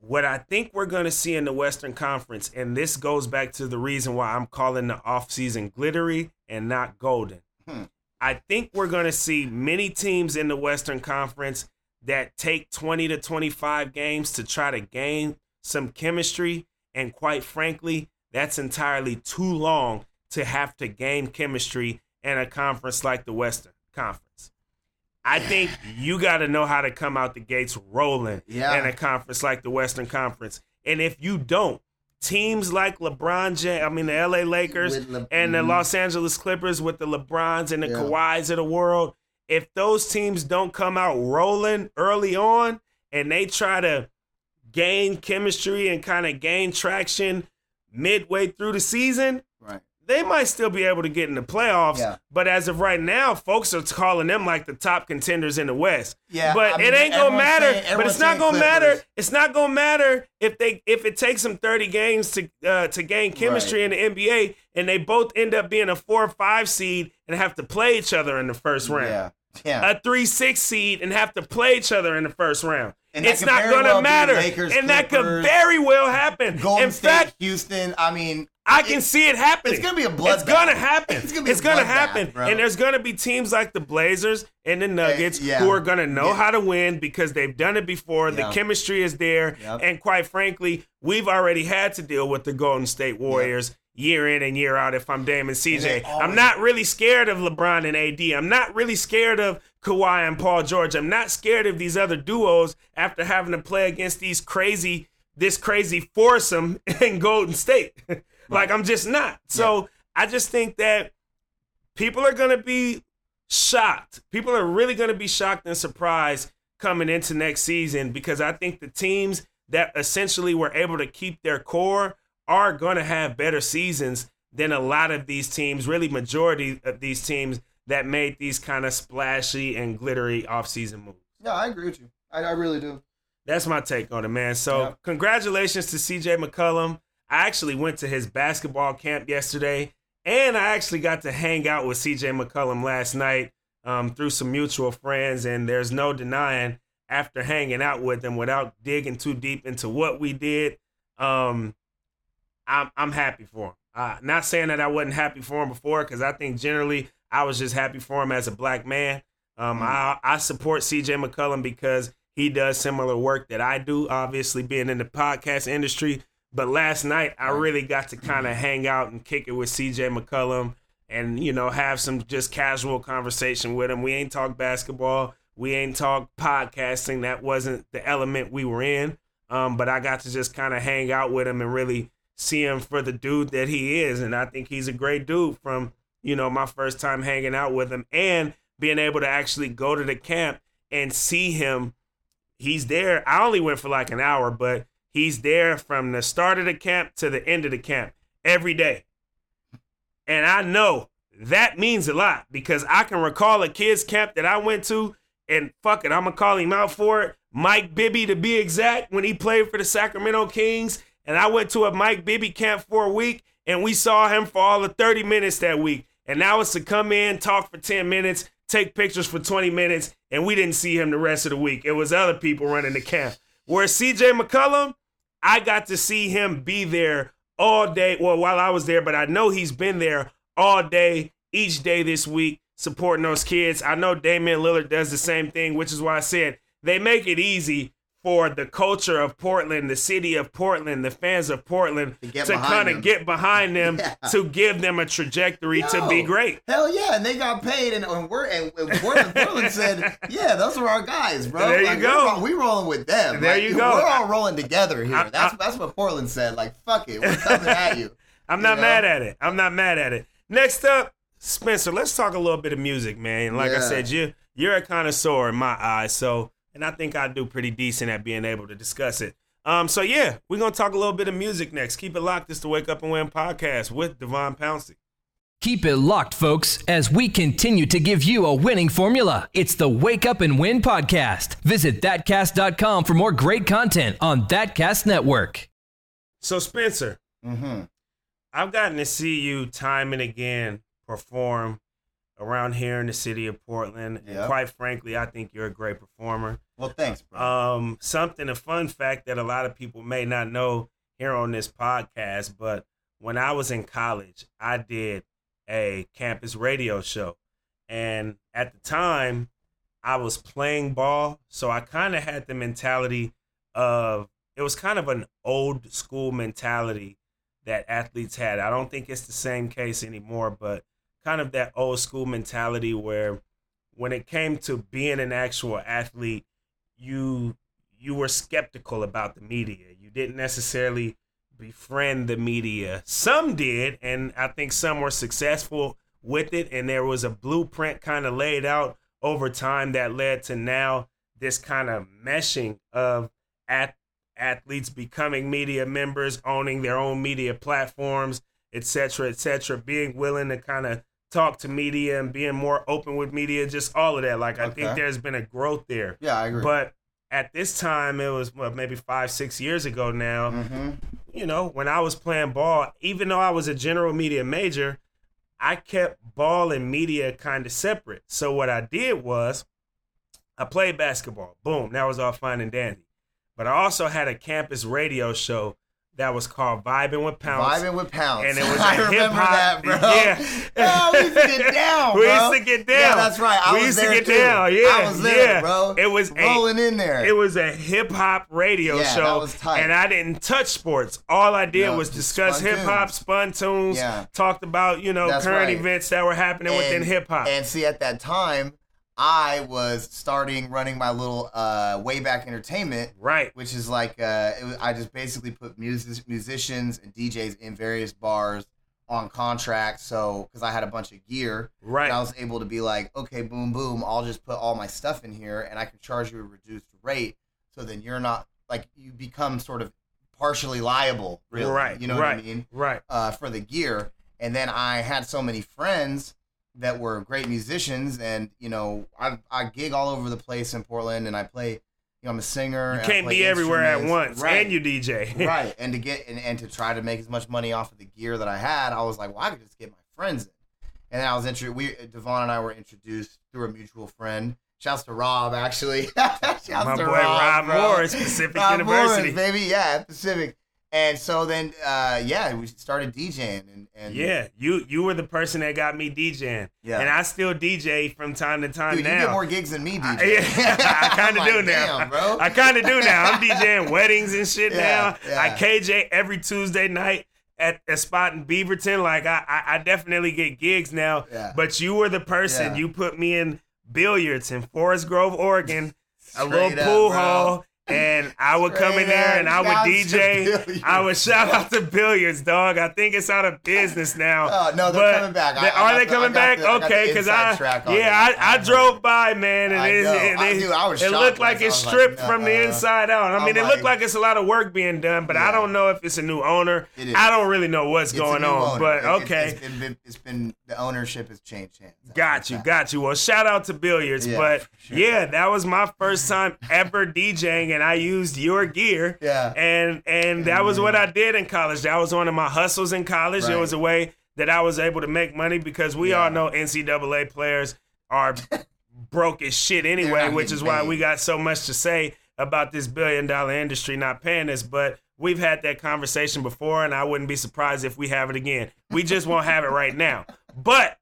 What I think we're going to see in the Western Conference, and this goes back to the reason why I'm calling the offseason glittery and not golden. Hmm. I think we're going to see many teams in the Western Conference that take 20 to 25 games to try to gain some chemistry. And quite frankly, that's entirely too long to have to gain chemistry in a conference like the Western Conference. I think you got to know how to come out the gates rolling Yeah. in a conference like the Western Conference. And if you don't, teams like LeBron James, I mean the LA Lakers Le- and the Mhm. Los Angeles Clippers with the LeBrons and the Yeah. Kawhis of the world, if those teams don't come out rolling early on and they try to gain chemistry and kind of gain traction midway through the season. They might still be able to get in the playoffs. Yeah. But as of right now, folks are calling them like the top contenders in the West. Yeah, But I mean, it ain't gonna matter. saying- but it's not gonna matter. It's not gonna matter if they if it takes them thirty games to uh, to gain chemistry in the NBA, and they both end up being a four or five seed and have to play each other in the first round. Yeah. Yeah. A three six seed and have to play each other in the first round. And it's not gonna well matter, Lakers, and that could very well happen. Golden in State, fact, Houston. I mean, I can see it happening. it's gonna be a bloodbath. It's gonna happen. It's It's gonna gonna, be a bloodbath, happen. bro. And there's gonna be teams like the Blazers and the Nuggets yeah. who are gonna know Yeah. how to win because they've done it before. The chemistry is there. Yep. And quite frankly, we've already had to deal with the Golden State Warriors. Year in and year out, if I'm Damon CJ, always- I'm not really scared of LeBron and AD. I'm not really scared of Kawhi and Paul George. I'm not scared of these other duos after having to play against these crazy, this crazy foursome in Golden State. like I'm just not. So I just think that people are gonna be shocked. People are really gonna be shocked and surprised coming into next season because I think the teams that essentially were able to keep their core are gonna have better seasons than a lot of these teams, really majority of these teams that made these kind of splashy and glittery offseason moves. yeah, I agree with you. I, I really do. That's my take on it, man. So, Yeah. congratulations to CJ McCollum. I actually went to his basketball camp yesterday, and I actually got to hang out with CJ McCollum last night um, through some mutual friends. And there's no denying, after hanging out with him without digging too deep into what we did, um, I'm, I'm happy for him. Uh, not saying that I wasn't happy for him before, because I think generally I was just happy for him as a black man. Um, Mm. I, I support CJ McCollum because he does similar work that I do, obviously being in the podcast industry. But last night, I really got to kind of hang out and kick it with CJ McCollum and, you know, have some just casual conversation with him. We ain't talk basketball. We ain't talk podcasting. That wasn't the element we were in. Um, but I got to just kind of hang out with him and really see him for the dude that he is. And I think he's a great dude from, you know, my first time hanging out with him and being able to actually go to the camp and see him. He's there. I only went for like an hour, but he's there from the start of the camp to the end of the camp every day. And I know that means a lot because I can recall a kids' camp that I went to, and fuck it, I'm gonna call him out for it. Mike Bibby, to be exact, when he played for the Sacramento Kings. And I went to a Mike Bibby camp for a week, and we saw him for all of 30 minutes that week. And now it's to come in, talk for 10 minutes, take pictures for 20 minutes, and we didn't see him the rest of the week. It was other people running the camp. Whereas CJ McCollum, I got to see him be there all day. Well, while I was there, but I know he's been there all day, each day this week, supporting those kids. I know Damian Lillard does the same thing, which is why I said they make it easy for the culture of Portland, the city of Portland, the fans of Portland To to, kind of get behind them Yeah. to give them a trajectory to be great. Hell yeah, and they got paid, and, and we're and, and Portland, Portland said, "Yeah, those are our guys, bro. There you Like, go. We're, we rolling with them. There Like, you go. We're all rolling together here. I- that's I- that's what Portland said. Like, fuck it, we're coming at you. I'm You not know? mad at it. I'm not mad at it. Next up, Spencer, let's talk a little bit of music, man. Like I said, you you're a connoisseur in my eyes, so and I think I do pretty decent at being able to discuss it. Um, so yeah, we're gonna talk a little bit of music next. Keep it locked. It's the Wake Up and Win podcast with Devon Pouncey. Keep it locked, folks, as we continue to give you a winning formula. It's the Wake Up and Win podcast. Visit thatcast.com for more great content on Thatcast Network. So Spencer, Mm-hmm. I've gotten to see you time and again perform around here in the city of Portland. And quite frankly, I think you're a great performer. Well, thanks, bro. Um, something a fun fact that a lot of people may not know here on this podcast, but when I was in college, I did a campus radio show, and at the time, I was playing ball, so I kind of had the mentality of it was kind of an old school mentality that athletes had. I don't think it's the same case anymore, but kind of that old school mentality where when it came to being an actual athlete, you you were skeptical about the media. You didn't necessarily befriend the media. Some did, and I think some were successful with it. And there was a blueprint kind of laid out over time that led to now this kind of meshing of at athletes becoming media members, owning their own media platforms, etc., cetera, et cetera, being willing to kind of talk to media and being more open with media, just all of that. Like I think there's been a growth there. yeah, I agree. But at this time, it was maybe five, six years ago now. mm-hmm. You know, when I was playing ball, even though I was a general media major, I kept ball and media kind of separate. So what I did was, I played basketball. Boom, that was all fine and dandy. But I also had a campus radio show that was called Vibing with Pounds. Vibing with pounds, and it was I a remember hip-hop- that, bro. yeah. oh, we used to get down, We bro. used to get down. Yeah, that's right. I we was used to get too. down. Yeah, I was there, yeah. bro. It was a, rolling in there. it was a hip hop radio Yeah, show, was tight. and I didn't touch sports. All I did No, was discuss hip hop, spun tunes, Yeah. talked about you know That's current right. events that were happening within hip hop. And see, at that time, I was starting running my little uh, Wayback Entertainment, Right, which is like uh, it was, I just basically put music, musicians and DJs in various bars on contract. So because I had a bunch of gear, right, I was able to be like, okay, boom, boom, I'll just put all my stuff in here, and I can charge you a reduced rate. So then you're not like you become sort of partially liable, really. right. You know right, what I mean? Right. uh, for the gear. And then I had so many friends that were great musicians, and you know, I I gig all over the place in Portland, and I play. You know, I'm a singer. You can't be everywhere at once, right? and you DJ. right, and to get and, and to try to make as much money off of the gear that I had, I was like, well, I could just get my friends in. And then I was introduced. We Devon and I were introduced through a mutual friend. Shouts to Rob, actually. Shouts My to boy Rob, Rob. Morris, Pacific Rob University. Morris, baby. Yeah, Pacific. And so then, uh, yeah, we started DJing, and, and Yeah, you you were the person that got me DJing, Yeah. and I still DJ from time to time Dude, now. you get more gigs than me, DJ. I, I kind of I'm do like, now. Bro. I kind of do now. I'm DJing weddings and shit Yeah, now. yeah. I KJ every Tuesday night at a spot in Beaverton. Like I, I, I definitely get gigs now. Yeah. But you were the person. You put me in billiards in Forest Grove, Oregon, a little up, pool bro. hall. And I would come in there and I would DJ. I would shout out to billiards, dog. I think it's out of business now. Oh, no, they're But coming back. I- they- I are they the- coming back? the- the okay, because I, yeah. I, I drove by, man, and it, it, I- it- it looked like it. it's stripped like, from the uh-uh. inside out. I I'm mean, it like- looked like it's a lot of work being done, but I don't know if it's a new owner. It is. I don't really know what's It's going on, owner. but It- okay. It's been, it's been the ownership has changed hands. That's Got you, got you. Well, shout out to Billiards, Yeah, but sure. yeah, that was my first time ever DJing, and I used your gear. Yeah. and and that was what I did in college. That was one of my hustles in college. It was a way that I was able to make money because we Yeah. all know NCAA players are broke as shit anyway, which is why we got so much to say about this billion dollar industry not paying us. But we've had that conversation before, and I wouldn't be surprised if we have it again. We just won't have it right now. But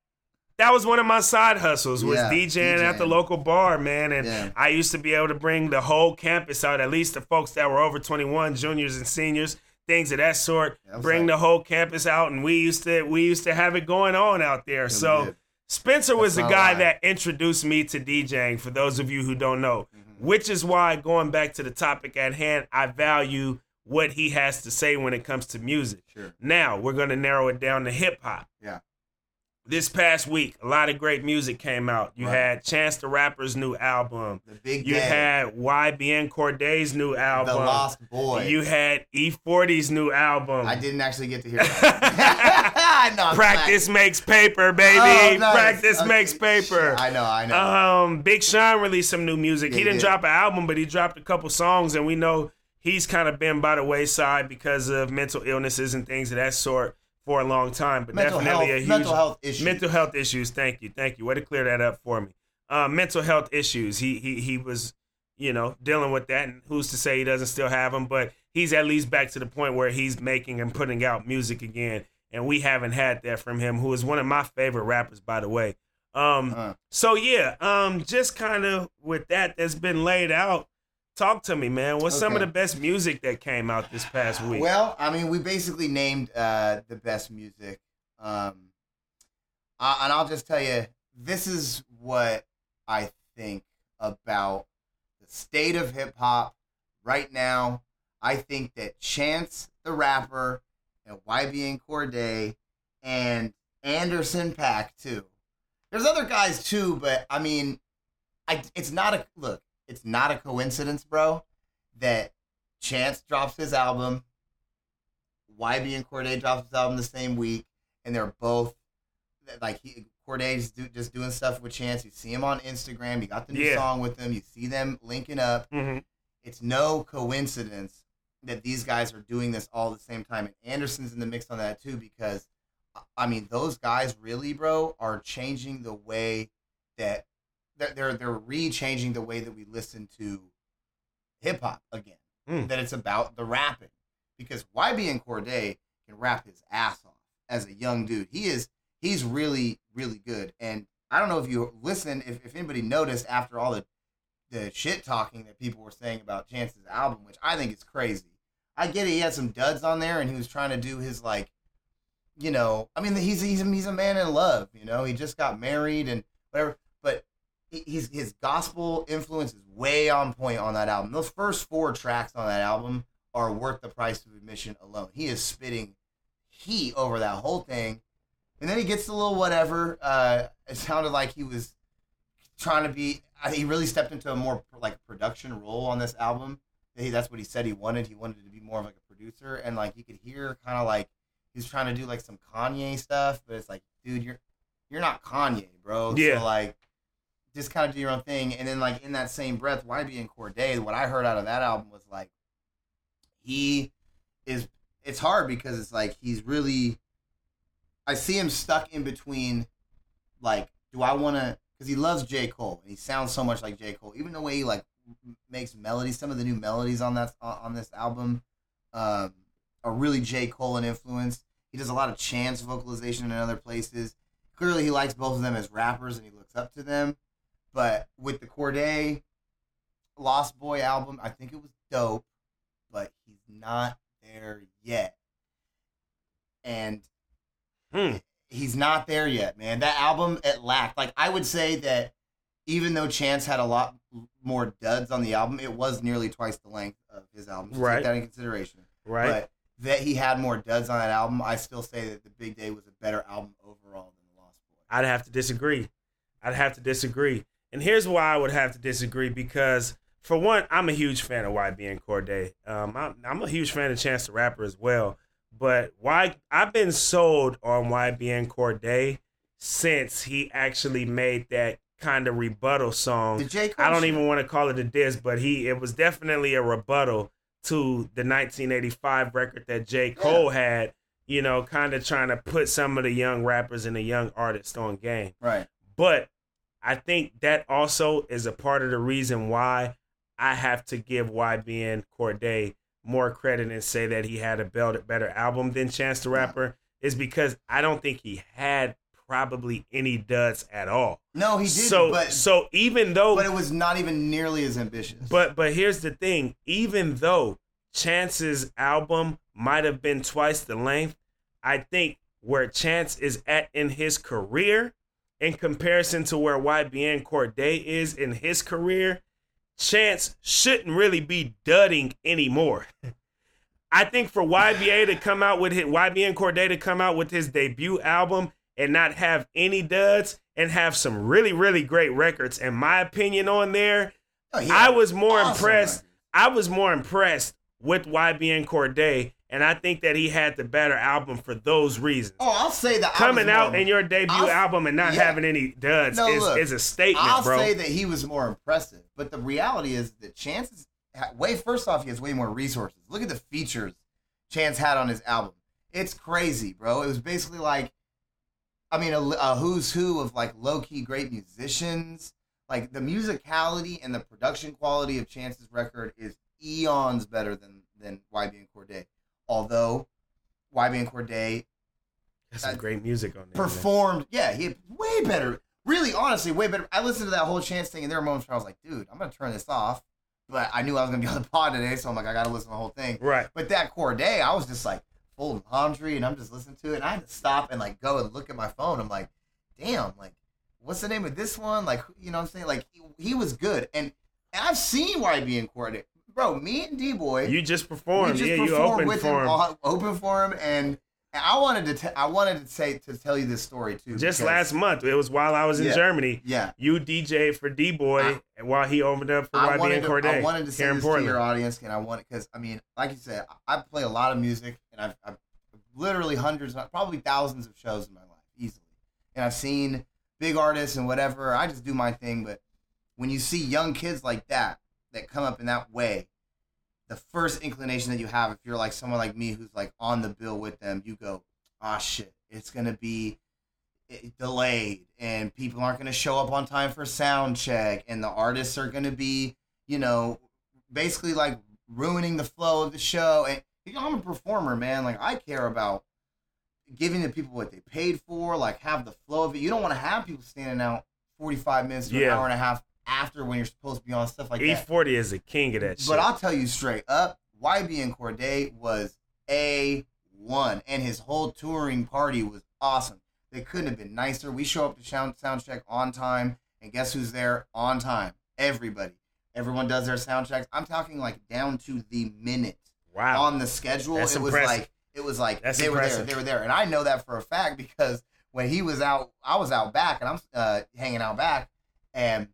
that was one of my side hustles was Yeah, DJing, at the local bar, man. And Yeah. I used to be able to bring the whole campus out, at least the folks that were over 21, juniors and seniors, things of that sort. Was bring like- the whole campus out, and we used to we used to have it going on out there. so. Spencer was the guy that introduced me to DJing. For those of you who don't know, Mm-hmm. which is why going back to the topic at hand, I value what he has to say when it comes to music. Sure. Now we're going to narrow it down to hip hop. Yeah. This past week, a lot of great music came out. You Right. had Chance the Rapper's new album. The big You day. had YBN Cordae's new album. the. Lost Boy. You had E40's new album. I didn't actually get to hear that. no, Practice makes paper, baby. Oh. Practice Okay, makes paper. I know, I know. Um, Big Sean released some new music. Yeah, he didn't did. drop an album, but he dropped a couple songs, and we know he's kind of been by the wayside because of mental illnesses and things of that sort for a long time. But mental definitely health, a huge mental health issue. mental health issues. Thank you, thank you. Way to clear that up for me. Uh, mental health issues. He he he was, you know, dealing with that, and who's to say he doesn't still have them? But he's at least back to the point where he's making and putting out music again, and we haven't had that from him, who is one of my favorite rappers, by the way. Um, Uh, so yeah, um, just kind of with that that's been laid out. Talk to me, man. What's some of the best music that came out this past week? Well, I mean, we basically named uh, the best music, um, uh, and I'll just tell you, this is what I think about the state of hip hop right now. I think that Chance the rapper and YBN Cordae and Anderson .Paak too. There's other guys too, but I mean, I it's not a look. It's not a coincidence, bro, that Chance drops his album, YB and Cordae drops his album the same week, and they're both like he Cordae's do, just doing stuff with Chance. You see him on Instagram. You got the new Yeah. song with them. You see them linking up. hmm It's no coincidence that these guys are doing this all at the same time, and Anderson's in the mix on that too. Because I mean, those guys really, bro, are changing the way that they're they're, they're re-changing the way that we listen to hip hop again Mm. that it's about the rapping because YB and Cordae can rap his ass off as a young dude. He is he's really really good. And I don't know if you listen if, if anybody noticed after all the the shit talking that people were saying about Chance's album, which I think is crazy. I get it. He had some duds on there, and he was trying to do his like, you know, I mean, he's he's he's a man in love. You know, he just got married and whatever. But he's his gospel influence is way on point on that album. Those first four tracks on that album are worth the price of admission alone. He is spitting heat over that whole thing, and then he gets a little whatever. Uh, it sounded like he was trying to be. I he really stepped into a more like production role on this album. He, that's what he said he wanted. He wanted to be more of like a producer, and like you could hear kind of like he's trying to do like some Kanye stuff, but it's like, dude, you're you're not Kanye, bro. Yeah. So like, just kind of do your own thing, and then like in that same breath, YB and Cordae, what I heard out of that album was like, he is. It's hard because it's like he's really. I see him stuck in between, like, do I want to? Because he loves J Cole and he sounds so much like J Cole. Even the way he like makes melodies, some of the new melodies on that on this album, um, are really J Cole and influence. He does a lot of chance vocalization in other places. Clearly, he likes both of them as rappers and he looks up to them. But with the Cordae Lost Boy album, I think it was dope, but he's not there yet. And Hmm. he's not there yet, man. That album it lacked. Like I would say that even though Chance had a lot more duds on the album, it was nearly twice the length of his album. So Right. Take that in consideration. Right. But that he had more duds on that album, I still say that the Big Day was a better album overall than the Lost Boy. I'd have to disagree. I'd have to disagree. And here's why I would have to disagree because, for one, I'm a huge fan of YB and Cordae. Um, I'm, I'm a huge fan of Chance the Rapper as well. But why I've been sold on YB and Cordae since he actually made that kind of rebuttal song. The J. Cole I don't even want to call it a diss, but he it was definitely a rebuttal to the 1985 record that J. Cole had, you know, kind of trying to put some of the young rappers and the young artists on game. Right. But I think that also is a part of the reason why I have to give YBN Cordae more credit and say that he had a better album than Chance the Rapper is because I don't think he had probably any duds at all. No, he did. so but, so even though but it was not even nearly as ambitious. but but here's the thing, even though Chance's album might have been twice the length, I think where Chance is at in his career in comparison to where YBN Cordae is in his career, Chance shouldn't really be dudding anymore. I think for YBA to come out with his, YBN Cordae to come out with his debut album and not have any duds and have some really really great records in my opinion on there, Oh, he I was more awesome impressed. records. I was more impressed with YBN Cordae and I think that he had the better album for those reasons. Oh, I'll say that Coming out more- in your debut I'll- album and not yeah. having any duds No, is, look, is a statement, I'll bro. say that he was more impressive, but the reality is that Chance's way first off, he has way more resources. Look at the features Chance had on his album. It's crazy, bro. It was basically like, I mean, a, a who's who of like low key great musicians. Like the musicality and the production quality of Chance's record is eons better than than YB and Cordae. Although YB and Cordae That's some great music on there. performed. Yeah, he had way better. Really, honestly, way better. I listened to that whole chance thing, and there were moments where I was like, "Dude, I'm gonna turn this off." But I knew I was gonna be on the pod today, so I'm like, I gotta listen to the whole thing. Right. But that Cordae, I was just like folding laundry, and I'm just listening to it, and I had to stop and like go and look at my phone. I'm like, "Damn, like, what's the name of this one?" Like, you know, what I'm saying, like, he, he was good, and, and I've seen YB in Cordae, bro. Me and D Boy, You just performed. just yeah, you opened with for him, him. open for him, and, and I wanted to, t- I wanted to say to tell you this story too. Just because- last month. It was while I was in Yeah. Germany. yeah. You DJ for D Boy and while he opened up for I YB wanted, and Cordae. I wanted to say this to your audience, and I want because I mean, like you said, I I play a lot of music, and I've, I've literally hundreds, probably thousands of shows in my life, easily, and I've seen big artists and whatever. I just do my thing, but when you see young kids like that that come up in that way, the first inclination that you have, if you're like someone like me who's like on the bill with them, you go, ah, shit, it's gonna be eh, delayed, and people aren't gonna show up on time for sound check, and the artists are gonna be, you know, basically like ruining the flow of the show. And you know, I'm a performer, man. Like I care about giving the people what they paid for, like have the flow of it. You don't want to have people standing out 45 minutes to Yeah. an hour and a half after when you're supposed to be on stuff like that. E40 is a king of that shit. But I'll tell you straight up, YB and Cordae was a one, and his whole touring party was awesome. They couldn't have been nicer. We show up to sound sound check on time, and guess who's there on time? Everybody. Everyone does their sound checks. I'm talking like down to the minute wow. on the schedule. That's it was like it was like That's they were there. They were there, and I know that for a fact because when he was out, I was out back, and I'm uh, hanging out back, and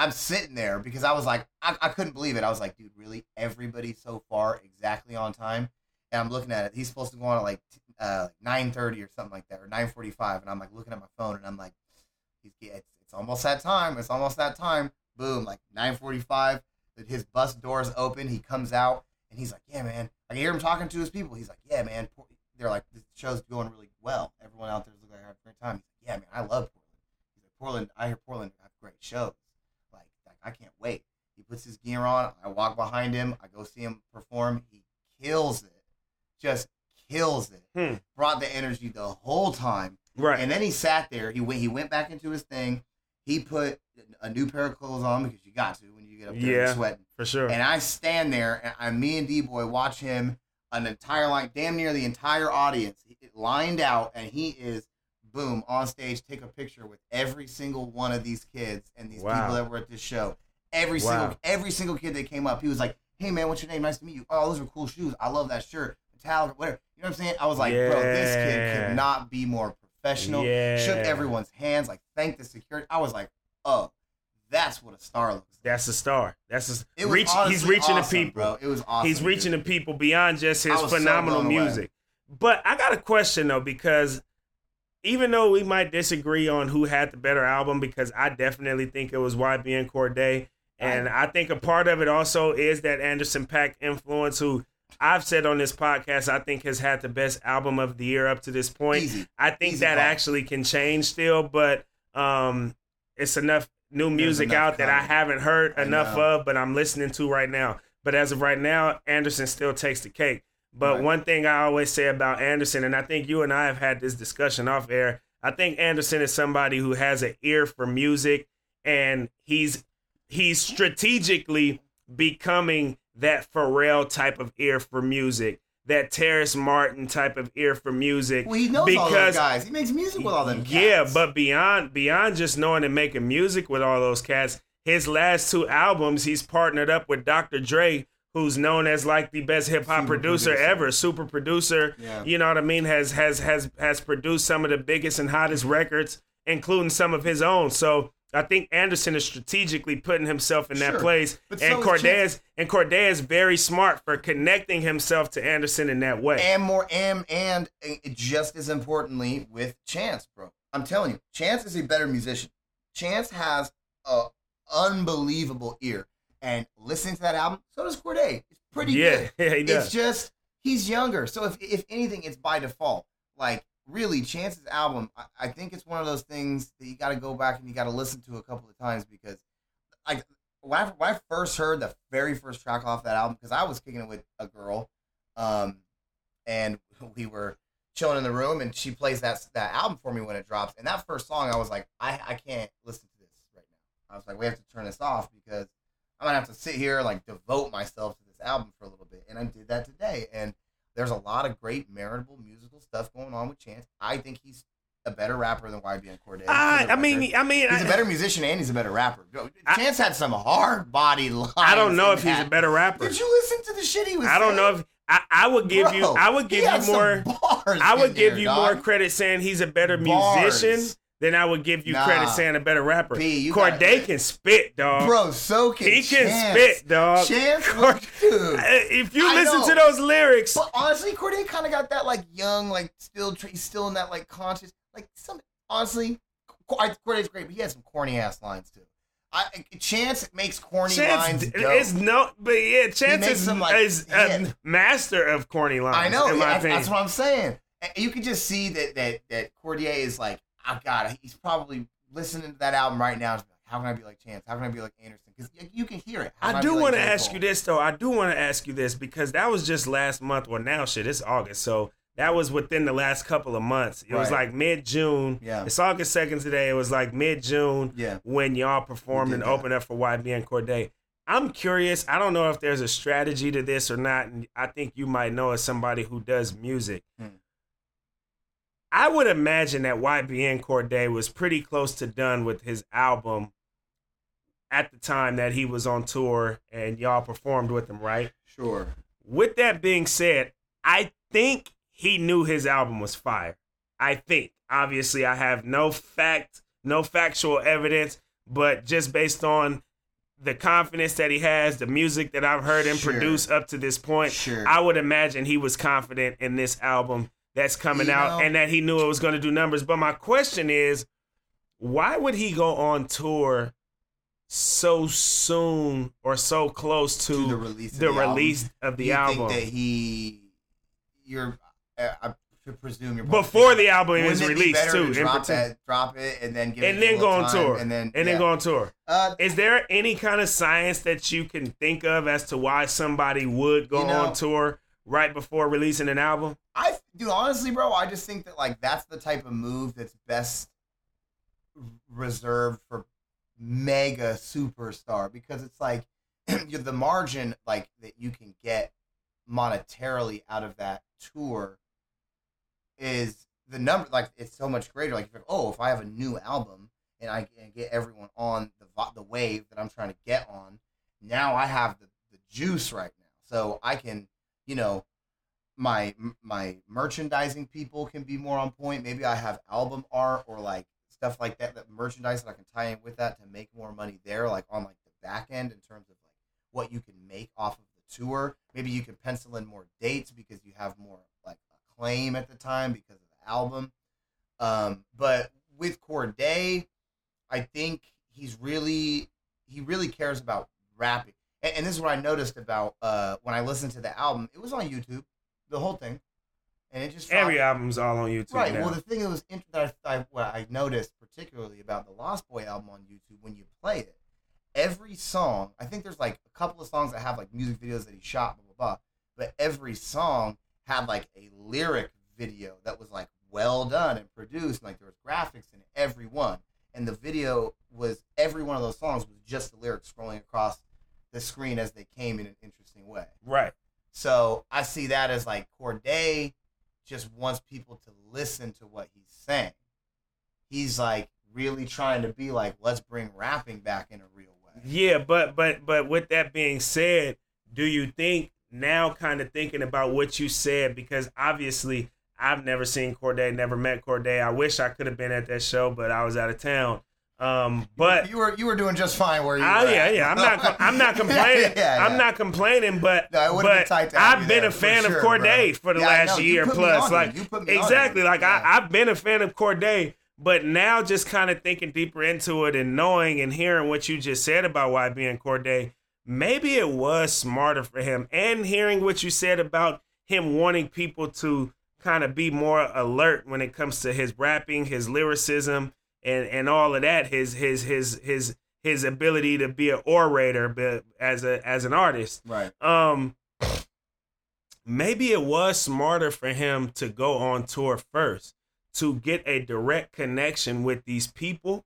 I'm sitting there because I was like, I, I couldn't believe it. I was like, dude, really? Everybody so far exactly on time? And I'm looking at it. He's supposed to go on at like uh, 9:30 or something like that, or 9:45, and I'm like looking at my phone, and I'm like, he's it's, it's almost that time. It's almost that time. Boom, like 9:45. His bus doors open. He comes out, and he's like, yeah, man. I can hear him talking to his people. He's like, yeah, man. They're like, the show's going really well. Everyone out there's looking like having a great time. He's like, yeah, man, I love Portland. He's like, Portland. I hear Portland have great shows. Like, like I can't wait. He puts his gear on. I walk behind him. I go see him perform. He kills it. Just kills it. Hmm. Brought the energy the whole time. right. And then he sat there. He went. He went back into his thing. He put a new pair of clothes on because you got to when you get up there Yeah. sweating. for sure. And I stand there, and I, me and D Boy watch him an entire line, damn near the entire audience lined out, and he is boom on stage. Take a picture with every single one of these kids and these Wow. people that were at this show. Every Wow. single every single kid that came up, he was like, "Hey man, what's your name? Nice to meet you. Oh, those are cool shoes. I love that shirt. Metallica, whatever." You know what I'm saying? I was like, "Bro, this kid could not be more professional." Yeah. Shook everyone's hands, like thanked the security. I was like, "Oh, that's what a star looks like." That's a star. That's a It was reach. He's reaching awesome, the people. bro. It was awesome. He's reaching dude. the people beyond just his was so phenomenal away. music. But I got a question though, because even though we might disagree on who had the better album, because I definitely think it was YB and Cordae, and I think a part of it also is that Anderson .Paak influence, who I've said on this podcast, I think has had the best album of the year up to this point. Easy. I think Easy that call. actually can change still, but um, it's enough new music enough out that I haven't heard enough of, but I'm listening to right now. But as of right now, Anderson still takes the cake. But Right. one thing I always say about Anderson, and I think you and I have had this discussion off air, I think Anderson is somebody who has an ear for music, and he's he's strategically becoming that Pharrell type of ear for music, that Terrace Martin type of ear for music. Well, he knows all those guys. He makes music with all them. Cats. Yeah, but beyond beyond just knowing and making music with all those cats, his last two albums, he's partnered up with Dr. Dre, who's known as like the best hip hop producer, producer, ever, super producer. Yeah. You know what I mean? Has has has has produced some of the biggest and hottest records, including some of his own. So I think Anderson is strategically putting himself in that sure. place, but and so Cordae and Cordae is very smart for connecting himself to Anderson in that way. And more, and and uh, just as importantly with Chance, bro. I'm telling you, Chance is a better musician. Chance has a unbelievable ear, and listening to that album, so does Cordae. It's pretty yeah, good. Yeah, he does. It's just he's younger, so if if anything, it's by default. Like really, Chance's album, I, I think it's one of those things that you got to go back and you got to listen to a couple of times because, like, when I, when I first heard the very first track off that album, because I was kicking it with a girl, um, and we were chilling in the room, and she plays that that album for me when it drops. And that first song, I was like, I, I can't listen to this right now. I was like, we have to turn this off because I'm gonna have to sit here and like devote myself to this album for a little bit. And I did that today, and there's a lot of great meritable musical stuff going on with Chance. I think he's a better rapper than YBN Cordae. I, I mean, I mean, he's a better musician and he's a better rapper. Chance I, had some hard body lines. I don't know if that. he's a better rapper. Did you listen to the shit he was? I don't know if I, I would give Bro, you. I would give you more. I would give there, you dog. more credit saying he's a better bars. musician then I would give you nah. credit saying a better rapper. P, Cordae can spit, dog. Bro, so can he can Chance. spit, dog. Chance, Cord- dude. Uh, if you I listen know. to those lyrics, but honestly, Cordae kind of got that like young, like still he's still in that like conscious, like some. Honestly, Cordae's great, but he has some corny ass lines too. I, Chance makes corny Chance lines. It's no, but yeah, Chance is, them, like, is a master of corny lines. I know. Yeah, that's, that's, what I'm saying. You can just see that that that Cordae is like I got it. He's probably listening to that album right now. How can I be like Chance? How can I be like Anderson? Because you can hear it. How I do want to ask you this though. I do want to ask you this because that was just last month. Well, now shit, it's August, so that was within the last couple of months. It right. was like mid June. Yeah. It's August second today. It was like mid June. Yeah. When y'all performed and opened up for YBN Cordae. I'm curious. I don't know if there's a strategy to this or not, and I think you might know as somebody who does music. Hmm. I would imagine that YBN Cordae was pretty close to done with his album at the time that he was on tour and y'all performed with him, right? Sure. With that being said, I think he knew his album was fire. I think. Obviously, I have no fact, no factual evidence, but just based on the confidence that he has, the music that I've heard him sure. produce up to this point, sure. I would imagine he was confident in this album that's coming you out know, and that he knew it was going to do numbers. But my question is, why would he go on tour so soon or so close to, to the release, of the, the, release of the you album? Think that he, you're, uh, I presume you're before the album is released too. To drop that, drop it, and then give and then go on tour, and then and yeah. then go on tour. Uh, is there any kind of science that you can think of as to why somebody would go you know, on tour right before releasing an album? I dude, honestly, bro, I just think that like that's the type of move that's best reserved for mega superstar because it's like the margin like that you can get monetarily out of that tour is the number like it's so much greater like oh if i have a new album and i can get everyone on the the wave that i'm trying to get on now i have the, the juice right now so i can you know my my merchandising people can be more on point. Maybe I have album art or like stuff like that, that merchandise that I can tie in with that to make more money there, like on like the back end in terms of like what you can make off of the tour. Maybe you can pencil in more dates because you have more like acclaim at the time because of the album. Um, but with Cordae, I think he's really he really cares about rapping. And, and this is what I noticed about uh, when I listened to the album. It was on YouTube the whole thing, and it just every album's all on YouTube. Right. Now. Well, the thing that was int- that I, I, what I noticed particularly about the Lost Boy album on YouTube when you play it, every song. I think there's like a couple of songs that have like music videos that he shot, blah blah blah. But every song had like a lyric video that was like well done and produced. and Like there was graphics in every one, and the video was every one of those songs was just the lyrics scrolling across the screen as they came in an interesting way. Right. So I see that as like Cordae just wants people to listen to what he's saying. He's like really trying to be like, let's bring rapping back in a real way. Yeah, but but but with that being said, do you think now kind of thinking about what you said because obviously I've never seen Cordae, never met Cordae. I wish I could have been at that show, but I was out of town. Um, but you were you were doing just fine where you. Oh yeah, at. yeah. I'm not. I'm not complaining. Yeah, yeah, I'm not complaining, but No, would've been I've been a fan sure, of Cordae bro. for the Yeah, last year plus. Like him. You put me on exactly. Like I, I've been a fan of Cordae, but now just kind of thinking deeper into it and knowing and hearing what you just said about YB and Cordae, maybe it was smarter for him. And hearing what you said about him wanting people to kind of be more alert when it comes to his rapping, his lyricism, and and all of that. His his his his his ability to be an orator, but as a as an artist. Right. Um, maybe it was smarter for him to go on tour first to get a direct connection with these people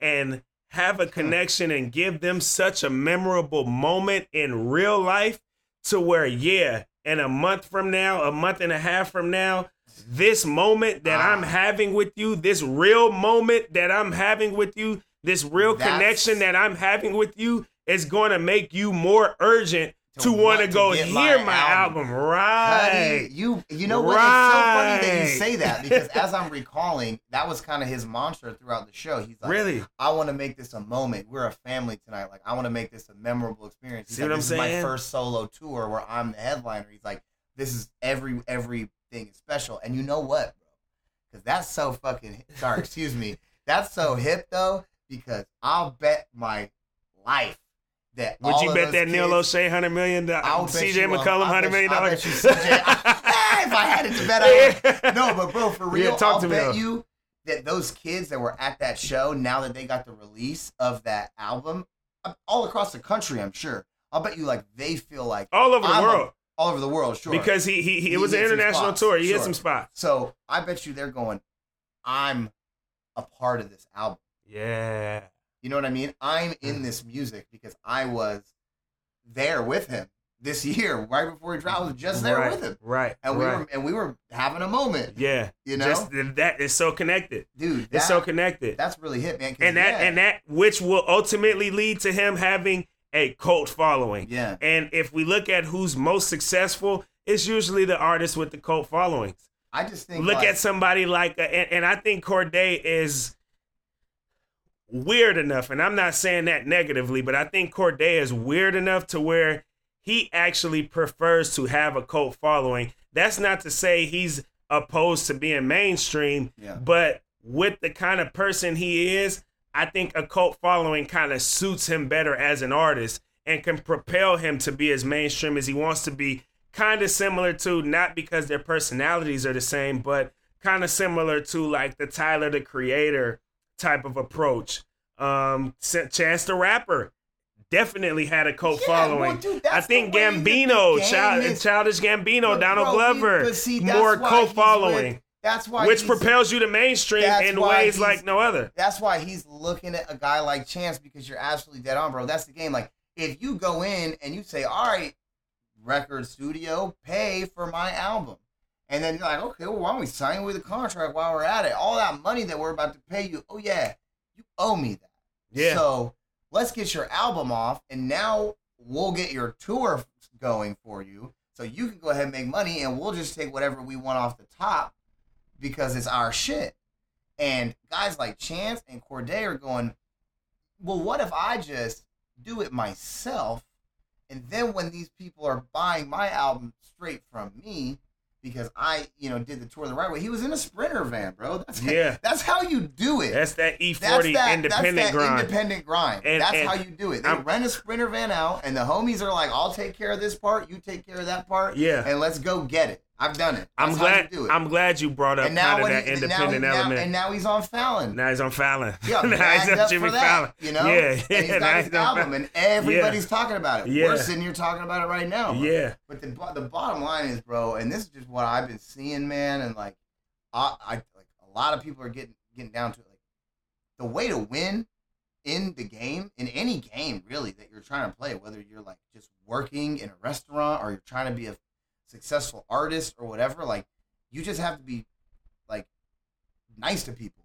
and have a connection and give them such a memorable moment in real life to where yeah in a month from now a month and a half from now this moment that i'm Ah. having with you this real moment that i'm having with you this real That's- connection that i'm having with you is going to make you more urgent To to, want to go hear my album. album, right Cuddy, you you know what? It's so funny that you say that because as I'm recalling, that was kind of his mantra throughout the show. He's like, really I want to make this a moment. We're a family tonight. Like I want to make this a memorable experience. He's See like, what I'm this is my first solo tour where I'm the headliner. He's like, this is every every everything is special. And you know what, bro? Because that's so fucking. Sorry, excuse me. That's so hip though. Because I'll bet my life that would you bet that Neil kids- Olshey hundred million dollars? CJ um, McCollum hundred million dollars? bet you CJ if I had it to bet, I would. No, but bro, for real, Yeah, talk I'll to me, bet though. you that those kids that were at that show, now that they got the release of that album, uh, all across the country, I'm sure. I'll bet you like they feel like all over the I'm world all over the world, sure. because he he, he it was an international spots, tour. He hit sure. some spots. so I bet you they're going, I'm a part of this album. Yeah, You know what I mean? I'm Mm. in this music because I was there with him this year, right before he dropped. I was just there right, with him. Right, And we right. were and we were having a moment. yeah, You know? just th- that is so connected. Dude, It's so connected. that's really hit, man. and that yeah, and that which will ultimately lead to him having a cult following. Yeah. And if we look at who's most successful, it's usually the artists with the cult followings. I just think Look like, at somebody like, and, and I think Cordae is weird enough, and I'm not saying that negatively, but I think Cordae is weird enough to where he actually prefers to have a cult following. That's not to say he's opposed to being mainstream, Yeah. but with the kind of person he is, I think a cult following kind of suits him better as an artist and can propel him to be as mainstream as he wants to be. Kind of similar to, not because their personalities are the same, but kind of similar to like the Tyler the Creator type of approach. Um, Ch- Chance the Rapper definitely had a cult Yeah, following. well, dude, I think the way that the Gambino, Child, is- Childish Gambino, But, Donald bro, Glover, he- see, more cult following with- That's why which propels you to mainstream in ways like no other. That's why he's looking at a guy like Chance because you're absolutely dead on, bro. That's the game. Like if you go in and you say, "All right, record studio, pay for my album," and then you're like, "Okay, well, why don't we sign with a contract while we're at it? All that money that we're about to pay you, oh yeah, you owe me that." Yeah. So let's get your album off, and now we'll get your tour going for you, so you can go ahead and make money, and we'll just take whatever we want off the top because it's our shit. And guys like Chance and Cordae are going, well, what if I just do it myself? And then when these people are buying my album straight from me, because I, you know, did the tour the right way. He was in a sprinter van, bro. That's Yeah. That's how you do it. That's that E40 That's that, independent that's that grind. independent grind. And- that's and how you do it. They I'm- rent a sprinter van out, and the homies are like, "I'll take care of this part. You take care of that part. Yeah. and let's go get it. I've done it. I'm That's how glad. you do it. I'm glad you brought up and now kind of that he, and now he- independent now- element. and now he's on Fallon. now he's on Fallon. Yeah, now he's on Jimmy that, Fallon. You know, Yeah, yeah. and yeah. he's got his album, and everybody's talking about it. Yeah. We're sitting here talking about it right now. bro. Yeah, But the the bottom line is, bro, and this is just what I've been seeing, man, and like I, I like a lot of people are getting getting down to it. Like the way to win in the game, in any game really that you're trying to play, whether you're like just working in a restaurant or you're trying to be a successful artist or whatever, like you just have to be like nice to people.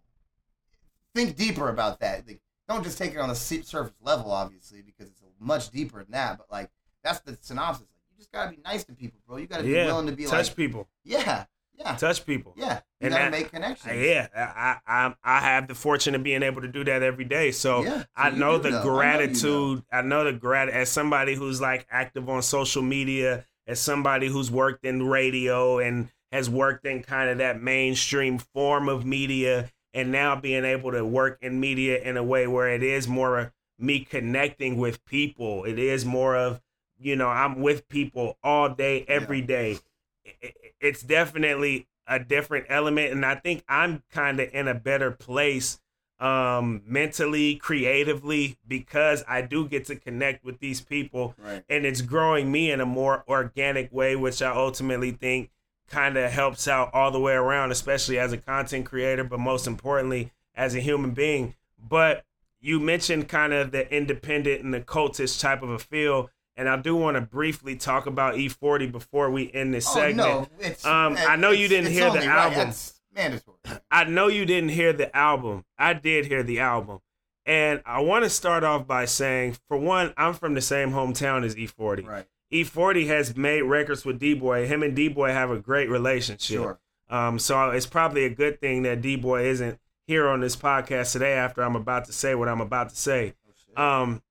Think deeper about that. Like, don't just take it on the surface level, obviously, because it's much deeper than that. But like that's the synopsis. Like, you just gotta be nice to people, bro. You gotta be Yeah, willing to be like, touch like, people, yeah, yeah, touch people. yeah. You And gotta that- make connections. Yeah, I, I I have the fortune of being able to do that every day. So Yeah, so I know the know. I know you gratitude. I know the grat as somebody who's like active on social media, as somebody who's worked in radio and has worked in kind of that mainstream form of media, and now being able to work in media in a way where it is more of me connecting with people. It is more of you know I'm with people all day, every day. I- I- It's definitely a different element, and I think I'm kind of in a better place um mentally creatively because i do get to connect with these people Right. and it's growing me in a more organic way which i ultimately think kind of helps out all the way around especially as a content creator but most importantly as a human being but you mentioned kind of the independent and the cultist type of a feel and i do want to briefly talk about e40 before we end this Oh segment no. Um, I know you didn't hear the album. right. Mandatory. I know you didn't hear the album. I did hear the album. And I want to start off by saying, for one, I'm from the same hometown as E40. Right. E40 has made records with D Boy. Him and D Boy have a great relationship. Sure. Um, so it's probably a good thing that D Boy isn't here on this podcast today after I'm about to say what I'm about to say. Oh. Um,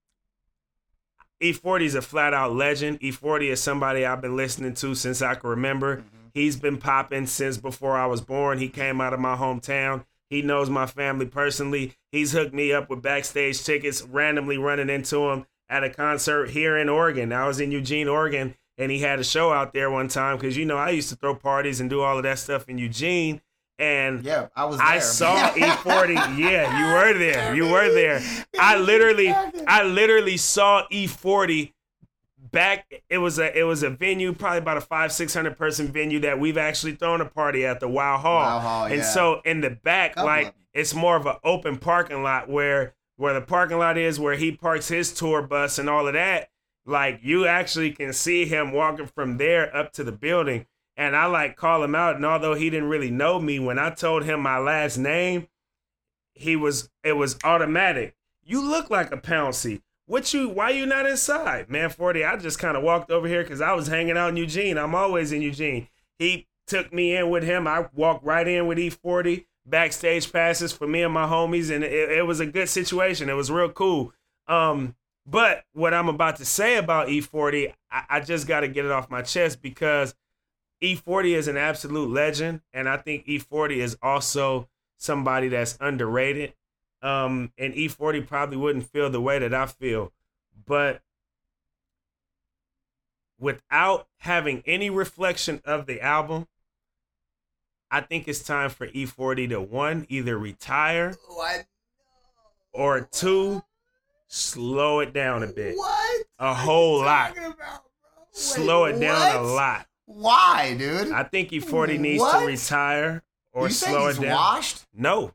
E40 is a flat out legend. E40 is somebody I've been listening to since I can remember. Mhm. He's been popping since before I was born. He came out of my hometown. He knows my family personally. He's hooked me up with backstage tickets, randomly running into him at a concert here in Oregon. I was in Eugene, Oregon, and he had a show out there one time because, you know, I used to throw parties and do all of that stuff in Eugene. And Yeah, I was. There. I saw E40. Yeah, you were there. You were there. I literally, I literally saw E40 back. It was a, it was a venue, probably about a five, six hundred person venue that we've actually thrown a party at the Wow Hall. Wow Hall, and yeah. so in the back, of like them. it's more of an open parking lot where where the parking lot is, where he parks his tour bus and all of that. Like you actually can see him walking from there up to the building. And I like call him out, and although he didn't really know me, when I told him my last name, he was it was automatic. You look like a Pouncy. What you? Why you not inside, man? Forty. I just kind of walked over here because I was hanging out in Eugene. I'm always in Eugene. He took me in with him. I walked right in with E40. Backstage passes for me and my homies, and it, it was a good situation. It was real cool. Um, but what I'm about to say about E40, I, I just got to get it off my chest because E40 is an absolute legend, and I think E40 is also somebody that's underrated. Um, and E40 probably wouldn't feel the way that I feel, but without having any reflection of the album, I think it's time for E40 to one either retire What? or two slow it down a bit, What? a whole lot, about? Wait, slow it down a lot. Why, dude? I think E40 needs What? to retire or you think slow he's it down. washed? No,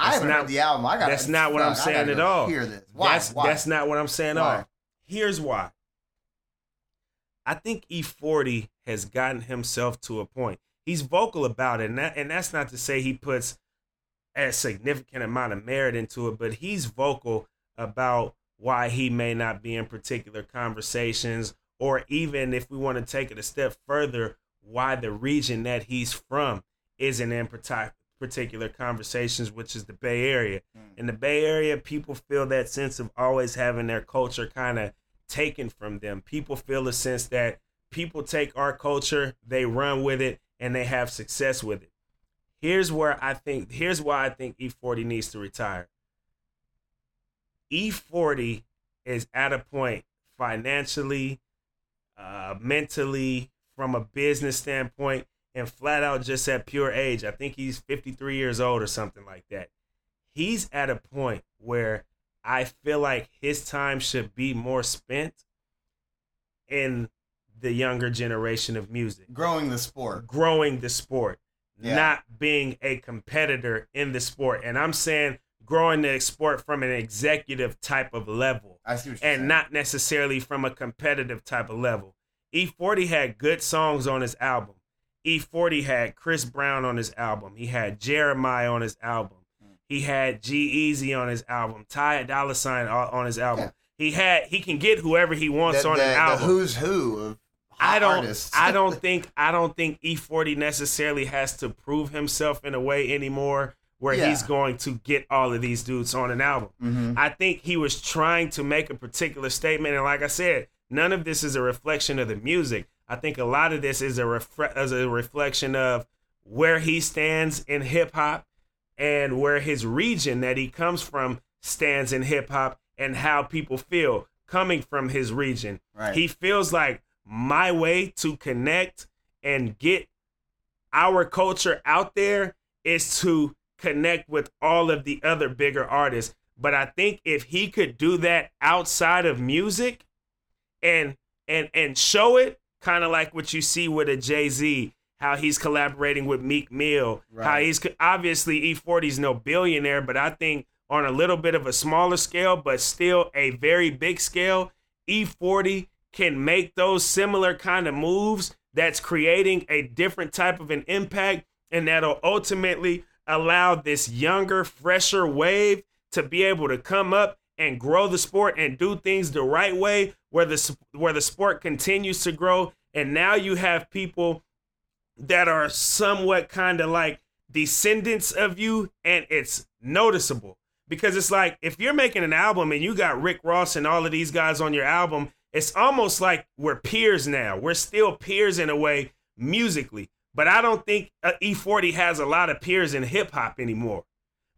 I That's haven't not- heard the album. I got. that's not what I'm saying at all. Hear this? Why? That's Why? that's not what I'm saying at all. Here's why. I think E40 has gotten himself to a point. He's vocal about it, and that, and that's not to say he puts a significant amount of merit into it, but he's vocal about why he may not be in particular conversations, or even if we want to take it a step further, why the region that he's from isn't in particular conversations, which is the Bay Area. Mm. In the Bay Area, people feel that sense of always having their culture kind of taken from them. People feel a sense that people take our culture, they run with it, and they have success with it. Here's where I think, here's why I think E40 needs to retire. E40 is at a point financially, uh, mentally, from a business standpoint, and flat out just at pure age. I think he's 53 years old or something like that. He's at a point where I feel like his time should be more spent in the younger generation of music growing the sport. growing the sport, Yeah. not being a competitor in the sport. And I'm saying growing the sport from an executive type of level I see what you're and saying. not necessarily from a competitive type of level. E40 had good songs on his album. E40 had Chris Brown on his album. He had Jeremiah on his album. He had G Easy on his album. Ty Dolla Sign on on his album. Yeah. He had he can get whoever he wants the, on the, an album. who's who of I don't artists. I don't think I don't think E40 necessarily has to prove himself in a way anymore where Yeah. he's going to get all of these dudes on an album. Mhm. I think he was trying to make a particular statement and like I said, none of this is a reflection of the music. I think a lot of this is a refre- as a reflection of where he stands in hip hop and where his region that he comes from stands in hip hop and how people feel coming from his region. Right. He feels like my way to connect and get our culture out there is to connect with all of the other bigger artists. But I think if he could do that outside of music and and and show it, kind of like what you see with a Jay-Z, how he's collaborating with Meek Mill, how he's obviously E40's no billionaire, but I think on a little bit of a smaller scale, but still a very big scale, E40 can make those similar kind of moves that's creating a different type of an impact and that'll ultimately allow this younger, fresher wave to be able to come up and grow the sport and do things the right way where the where the sport continues to grow. And now you have people that are somewhat kind of like descendants of you and it's noticeable. Because it's like if you're making an album and you got Rick Ross and all of these guys on your album it's almost like we're peers now. We're still peers in a way musically. But I don't think uh, E40 has a lot of peers in hip hop anymore.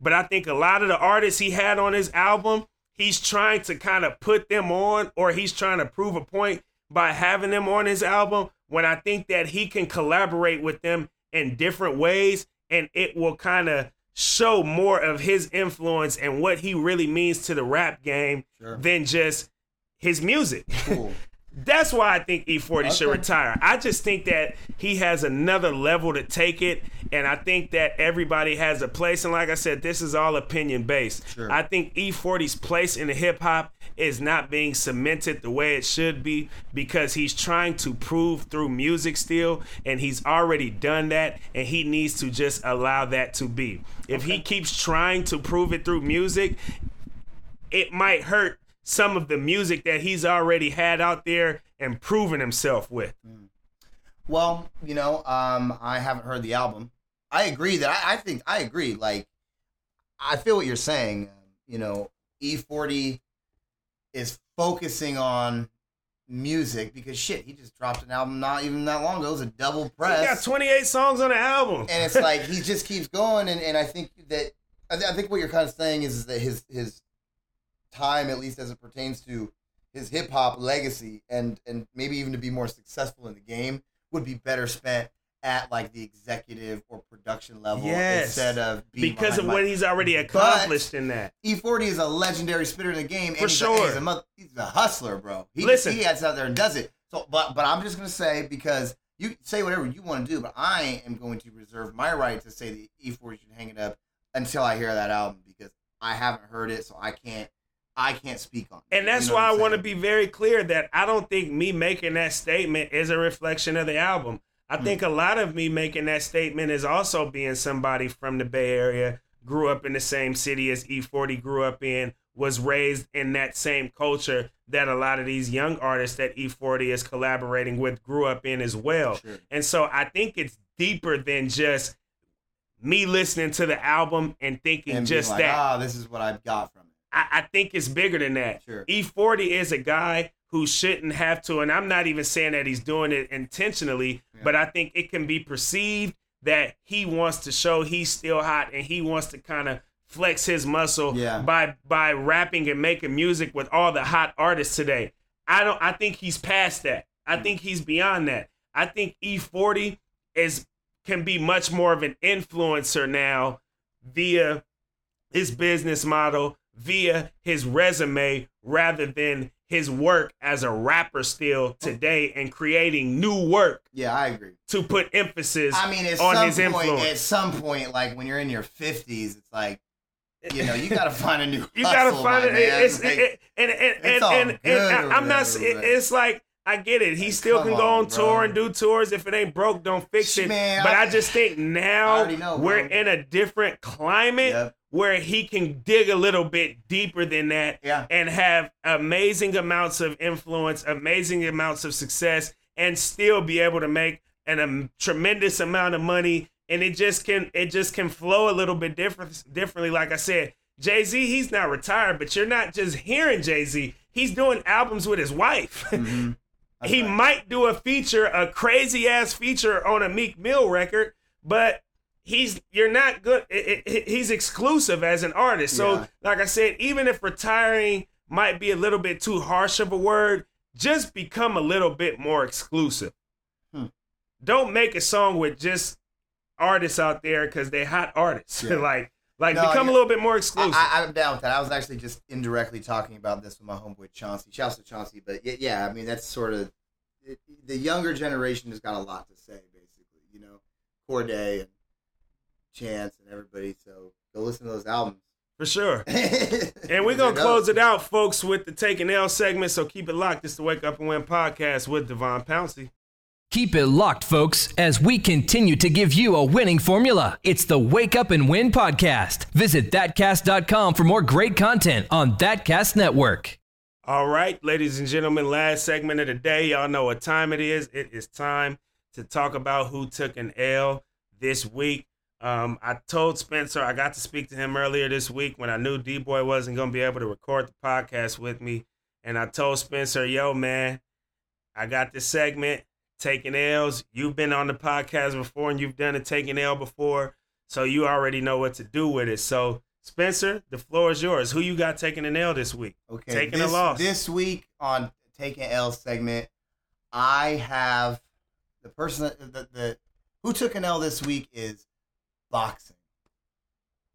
But I think a lot of the artists he had on his album, he's trying to kind of put them on or he's trying to prove a point by having them on his album when I think that he can collaborate with them in different ways and it will kind of show more of his influence and what he really means to the rap game Sure. than just his music. Cool. That's why I think E40 should retire. I just think that he has another level to take it, and I think that everybody has a place. And like I said, this is all opinion based. Sure. I think E40's place in the hip hop is not being cemented the way it should be because he's trying to prove through music still, and he's already done that, and he needs to just allow that to be. If he keeps trying to prove it through music, it might hurt some of the music that he's already had out there and proven himself with. Well, you know, um, I haven't heard the album. I agree that I, I think I agree. Like, I feel what you're saying. You know, E40 is focusing on music because shit, he just dropped an album not even that long ago. It was a double press. He got 28 songs on the album. and it's like he just keeps going and, and i think that I, th- I think what you're kind of saying is, that his his time at least as it pertains to his hip-hop legacy and and maybe even to be more successful in the game would be better spent at like the executive or production level Yes. instead of being because of what he's already accomplished in that. E40 is a legendary spitter in the game. For and he's a- sure. he's a, mother, he's a hustler, bro. He, Listen. he gets out there and does it. So, but but I'm just gonna say because you say whatever you want to do, but I am going to reserve my right to say that E40 should hang it up until I hear that album because I haven't heard it, so I can't I can't speak on it. And that's You know why I want to be very clear that I don't think me making that statement is a reflection of the album. I Hmm. think a lot of me making that statement is also being somebody from the Bay Area, grew up in the same city as E40 grew up in, was raised in that same culture that a lot of these young artists that E40 is collaborating with grew up in as well. Sure. And so I think it's deeper than just me listening to the album and thinking and just like, that. ah, this is what I've got from. I, I think it's bigger than that. Sure. E40 is a guy who shouldn't have to, and I'm not even saying that he's doing it intentionally, Yeah. but I think it can be perceived that he wants to show he's still hot and he wants to kind of flex his muscle Yeah. by by rapping and making music with all the hot artists today. I don't I think he's past that. I Hmm. think he's beyond that. I think E40 is can be much more of an influencer now via his business model, via his resume rather than his work as a rapper still today and creating new work Yeah, I agree. to put emphasis I mean, at on some his point, influence. at some point, like when you're in your fifties, it's like, you know, you got to find a new. You gotta find it. It's, Like, it, and and and and, and, good I- or I'm not. it- it's like I get it. He Like, still can go on, on tour and do tours. If it ain't broke, don't fix it. Man, but I, I- just think now know, we're bro. in a different climate Yep. Where he can dig a little bit deeper than that Yeah. and have amazing amounts of influence, amazing amounts of success, and still be able to make an um, tremendous amount of money. And it just can it just can flow a little bit different differently. Like I said, Jay Z, he's not retired, but you're not just hearing Jay Z. He's doing albums with his wife. Mhm. He right. might do a feature, a crazy ass feature on a Meek Mill record, but he's you're not good. i- i- he's exclusive as an artist. So, Yeah. like I said, even if retiring might be a little bit too harsh of a word, just become a little bit more exclusive. Hmm. Don't make a song with just artists out there because they're hot artists. Yeah. like, like No, become a little bit more exclusive. I, I'm down with that. I was actually just indirectly talking about this with my homeboy Chauncey. Shouts to Chauncey, but yeah, yeah I mean that's sort of it, the younger generation has got a lot to say, basically. You know, Cordae and Chance and everybody. So go listen to those albums. for sure. and And we're gonna close it out, folks, with the Take an L segment. So keep it locked. It's the Wake Up and Win podcast with Devon Pouncey. Keep it locked, folks, as we continue to give you a winning formula. It's the Wake Up and Win podcast. Visit thatcast.com for more great content on Thatcast Network. All right, ladies and gentlemen, last segment of the day. Y'all know what time it is. It is time to talk about who took an L this week. Um, I told Spencer I got to speak to him earlier this week when I knew D Boy wasn't gonna be able to record the podcast with me, and I told Spencer, "Yo, man, I got this segment, taking L's. You've been on the podcast before, and you've done a taking L before, so you already know what to do with it." So, Spencer, the floor is yours. Who you got taking an L this week? Okay, Taking a this, loss. This week on Taking L segment, I have the person that the, the who took an L this week is boxing.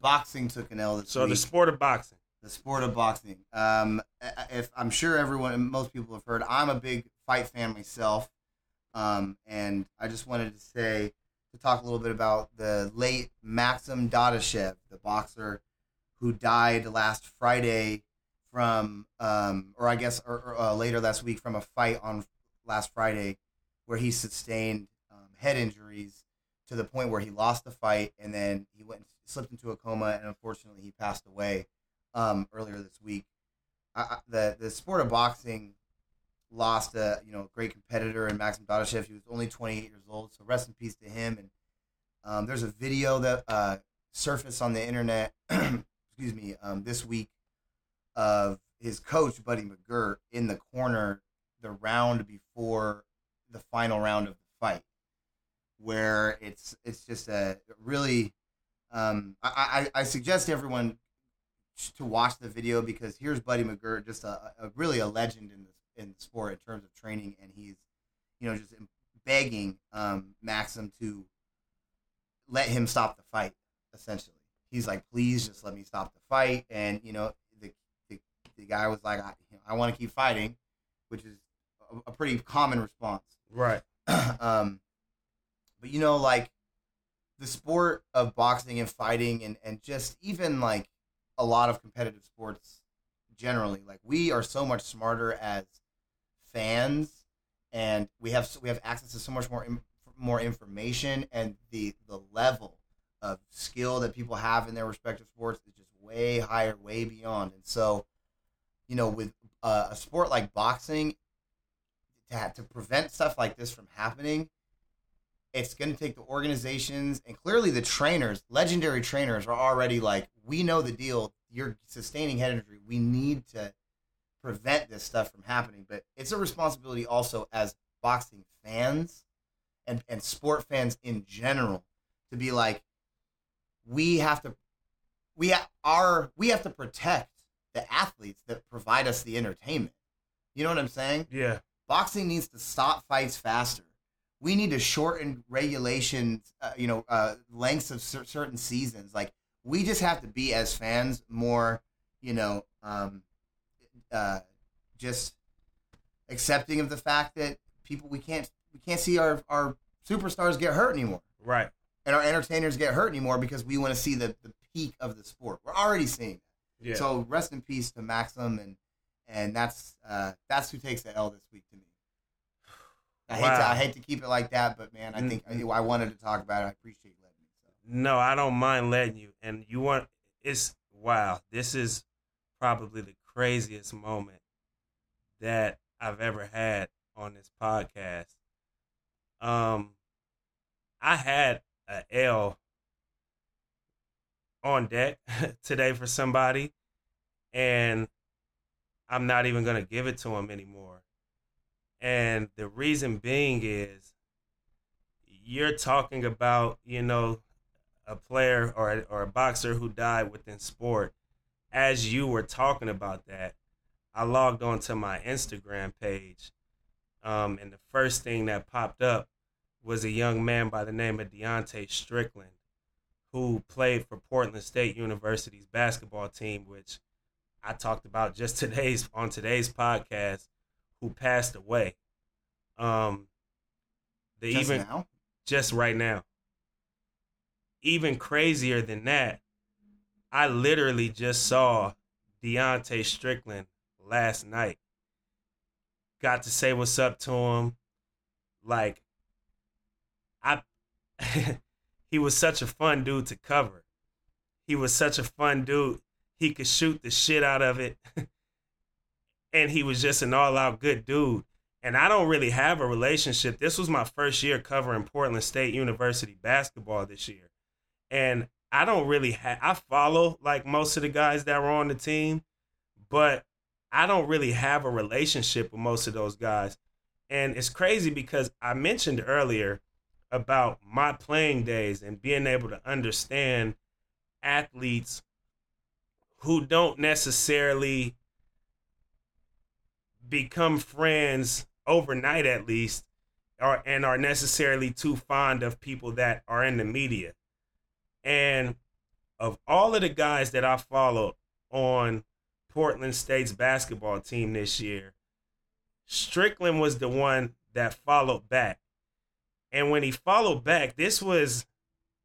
Boxing took an L this So week. the sport of boxing. the sport of boxing. Um, if I'm sure everyone, most people have heard, I'm a big fight fan myself, um, and I just wanted to say to talk a little bit about the late Maxim Dadashev, the boxer who died last Friday from, um, or I guess, or, or, uh, later last week from a fight on last Friday where he sustained um, head injuries to the point where he lost the fight and then he went slipped into a coma and unfortunately he passed away um, earlier this week. I, the the sport of boxing lost a you know great competitor in Maxim Dadashev. He was only 28 years old, so rest in peace to him. And um, there's a video that uh, surfaced on the internet, excuse me, um, this week of his coach Buddy McGirt in the corner the round before the final round of the fight, where it's it's just a really um, I, I, I suggest everyone to watch the video because here's Buddy McGirt, just a, a really a legend in the in the sport in terms of training, and he's you know just begging um, Maxim to let him stop the fight. Essentially, he's like, "Please, just let me stop the fight." And you know, the the, the guy was like, "I, I want to keep fighting," which is a, a pretty common response. Right. um, but you know, like the sport of boxing and fighting, and and just even like a lot of competitive sports generally, like we are so much smarter as fans, and we have we have access to so much more more information, and the the level of skill that people have in their respective sports is just way higher, way beyond. And so, you know, with uh, a sport like boxing, to, ha- to prevent stuff like this from happening, it's going to take the organizations and clearly the trainers, legendary trainers, are already like, we know the deal. You're sustaining head injury. We need to prevent this stuff from happening. But it's a responsibility also as boxing fans and, and sport fans in general to be like, we have to, we are, we have to protect the athletes that provide us the entertainment. You know what I'm saying? Yeah. boxing needs to stop fights faster. We need to shorten regulations, uh, you know, uh, lengths of cer- certain seasons. Like we just have to be as fans more you know, um, uh, just accepting of the fact that people we can't we can't see our our superstars get hurt anymore, Right. and our entertainers get hurt anymore because we want to see the the peak of the sport. We're already seeing that. Yeah. So rest in peace to Maxim, and and that's uh, that's who takes the L this week to me. I hate to I hate to keep it like that, but man, I think Mm-mm. I, I wanted to talk about it. I appreciate you letting me. So. No, I don't mind letting you. And you want it's wow. This is probably the craziest moment that I've ever had on this podcast. Um, I had a L on deck today for somebody, and I'm not even gonna give it to him anymore. And the reason being is you're talking about, you know, a player or or a boxer who died within sport. As you were talking about that, I logged onto my Instagram page, um, and the first thing that popped up was a young man by the name of Deontay Strickland, who played for Portland State University's basketball team, which I talked about just today's on today's podcast, who passed away. Um, the Just even now, just right now. Even crazier than that, I literally just saw Deontay Strickland last night. Got to say what's up to him. Like, I, he was such a fun dude to cover. He was such a fun dude. He could shoot the shit out of it. and he was just an all out good dude and I don't really have a relationship. This was my first year covering Portland State University basketball this year. And I don't really have, I follow like most of the guys that were on the team, but I don't really have a relationship with most of those guys. And it's crazy because I mentioned earlier about my playing days and being able to understand athletes who don't necessarily become friends overnight at least are and are necessarily too fond of people that are in the media. And of all of the guys that I followed on Portland State's basketball team this year, Strickland was the one that followed back. And when he followed back, this was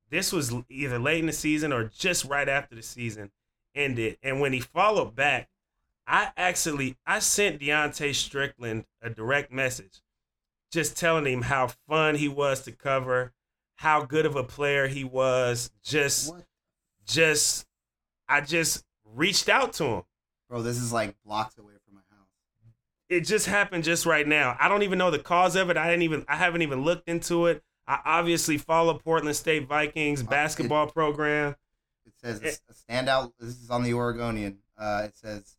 this was either late in the season or just right after the season ended. And when he followed back, I actually I sent Deontay Strickland a direct message, just telling him how fun he was to cover, how good of a player he was. Just, what, just, I just reached out to him. bro? This is like blocks away from my house. It just happened just right now. I don't even know the cause of it. I didn't even I haven't even looked into it. I obviously follow Portland State Vikings Uh, it- basketball program. It says It- a standout. This is on the Oregonian. Uh, it says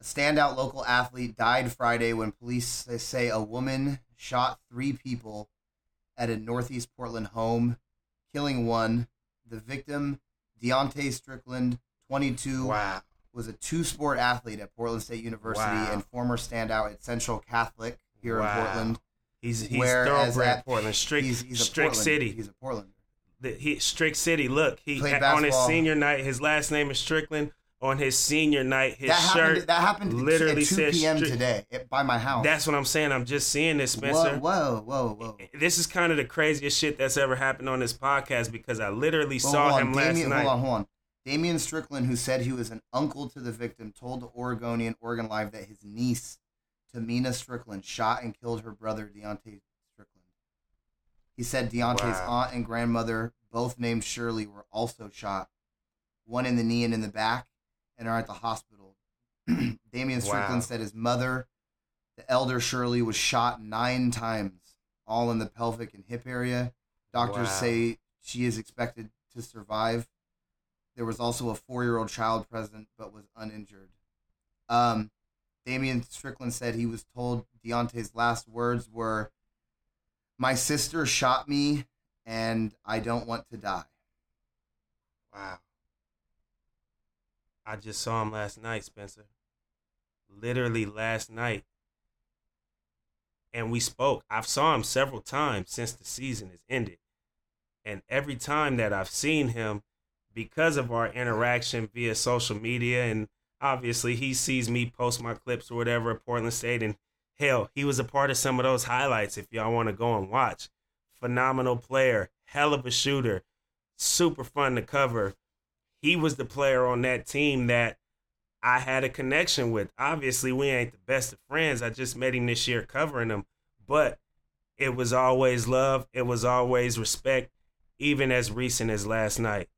a standout local athlete died Friday when police say a woman shot three people at a Northeast Portland home, killing one. The victim, Deontay Strickland, 22, Wow. was a two-sport athlete at Portland State University Wow. and former standout at Central Catholic here Wow. in Portland. He's he's thoroughbred Portland. Strict He's, he's Strict Portland, City. He's a Portland. the, he Strict City. Look, he on his senior night, his last name is Strickland. On his senior night, his that shirt. happened. That happened literally at 2 says p.m. Stri- today at, by my house. That's what I'm saying. I'm just seeing this, Spencer. Whoa, whoa, whoa, whoa. This is kind of the craziest shit that's ever happened on this podcast because I literally saw him last night. Hold on, hold on. Damian Strickland, who said he was an uncle to the victim, told the Oregonian Oregon Live that his niece, Tamina Strickland, shot and killed her brother, Deontay Strickland. He said Deontay's Wow. aunt and grandmother, both named Shirley, were also shot, one in the knee and in the back, and are at the hospital. Damian Strickland Wow. said his mother, the elder Shirley, was shot nine times, all in the pelvic and hip area. Doctors Wow. say she is expected to survive. There was also a four-year-old child present, but was uninjured. Um, Damian Strickland said he was told Deontay's last words were, "My sister shot me, and I don't want to die." Wow. I just saw him last night, Spencer. Literally last night. And we spoke. I've saw him several times since the season has ended. And every time that I've seen him, because of our interaction via social media and obviously he sees me post my clips or whatever at Portland State, and hell, he was a part of some of those highlights. If y'all want to go and watch, phenomenal player, hell of a shooter, super fun to cover. He was the player on that team that I had a connection with. Obviously, we ain't the best of friends. I just met him this year covering him, but it was always love. It was always respect, even as recent as last night.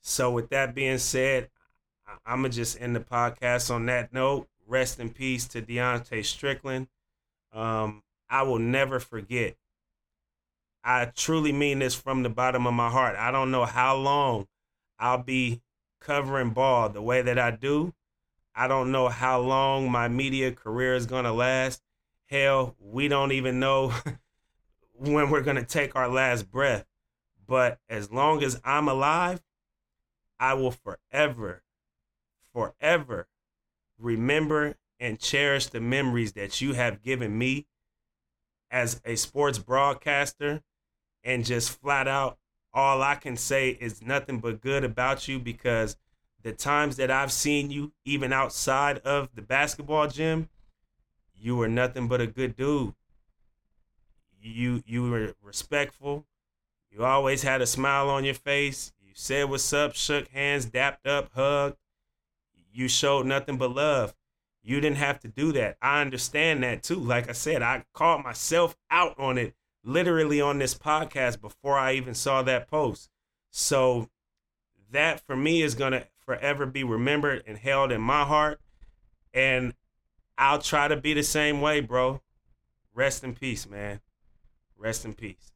So, with that being said, I'm to just end the podcast on that note. Rest in peace to Deontay Strickland. Um, I will never forget. I truly mean this from the bottom of my heart. I don't know how long I'll be covering ball the way that I do. I don't know how long my media career is going to last. Hell, we don't even know when we're going to take our last breath. But as long as I'm alive, I will forever, forever remember and cherish the memories that you have given me as a sports broadcaster and just flat out all I can say is nothing but good about you because the times that I've seen you even outside of the basketball gym you were nothing but a good dude. You you were respectful. You always had a smile on your face. You said what's up shook hands dapped up hugged. You showed nothing but love. You didn't have to do that. I understand that too. Like I said, I called myself out on it literally on this podcast before I even saw that post. So that for me is going to forever be remembered and held in my heart. And I'll try to be the same way, bro. Rest in peace, man. Rest in peace.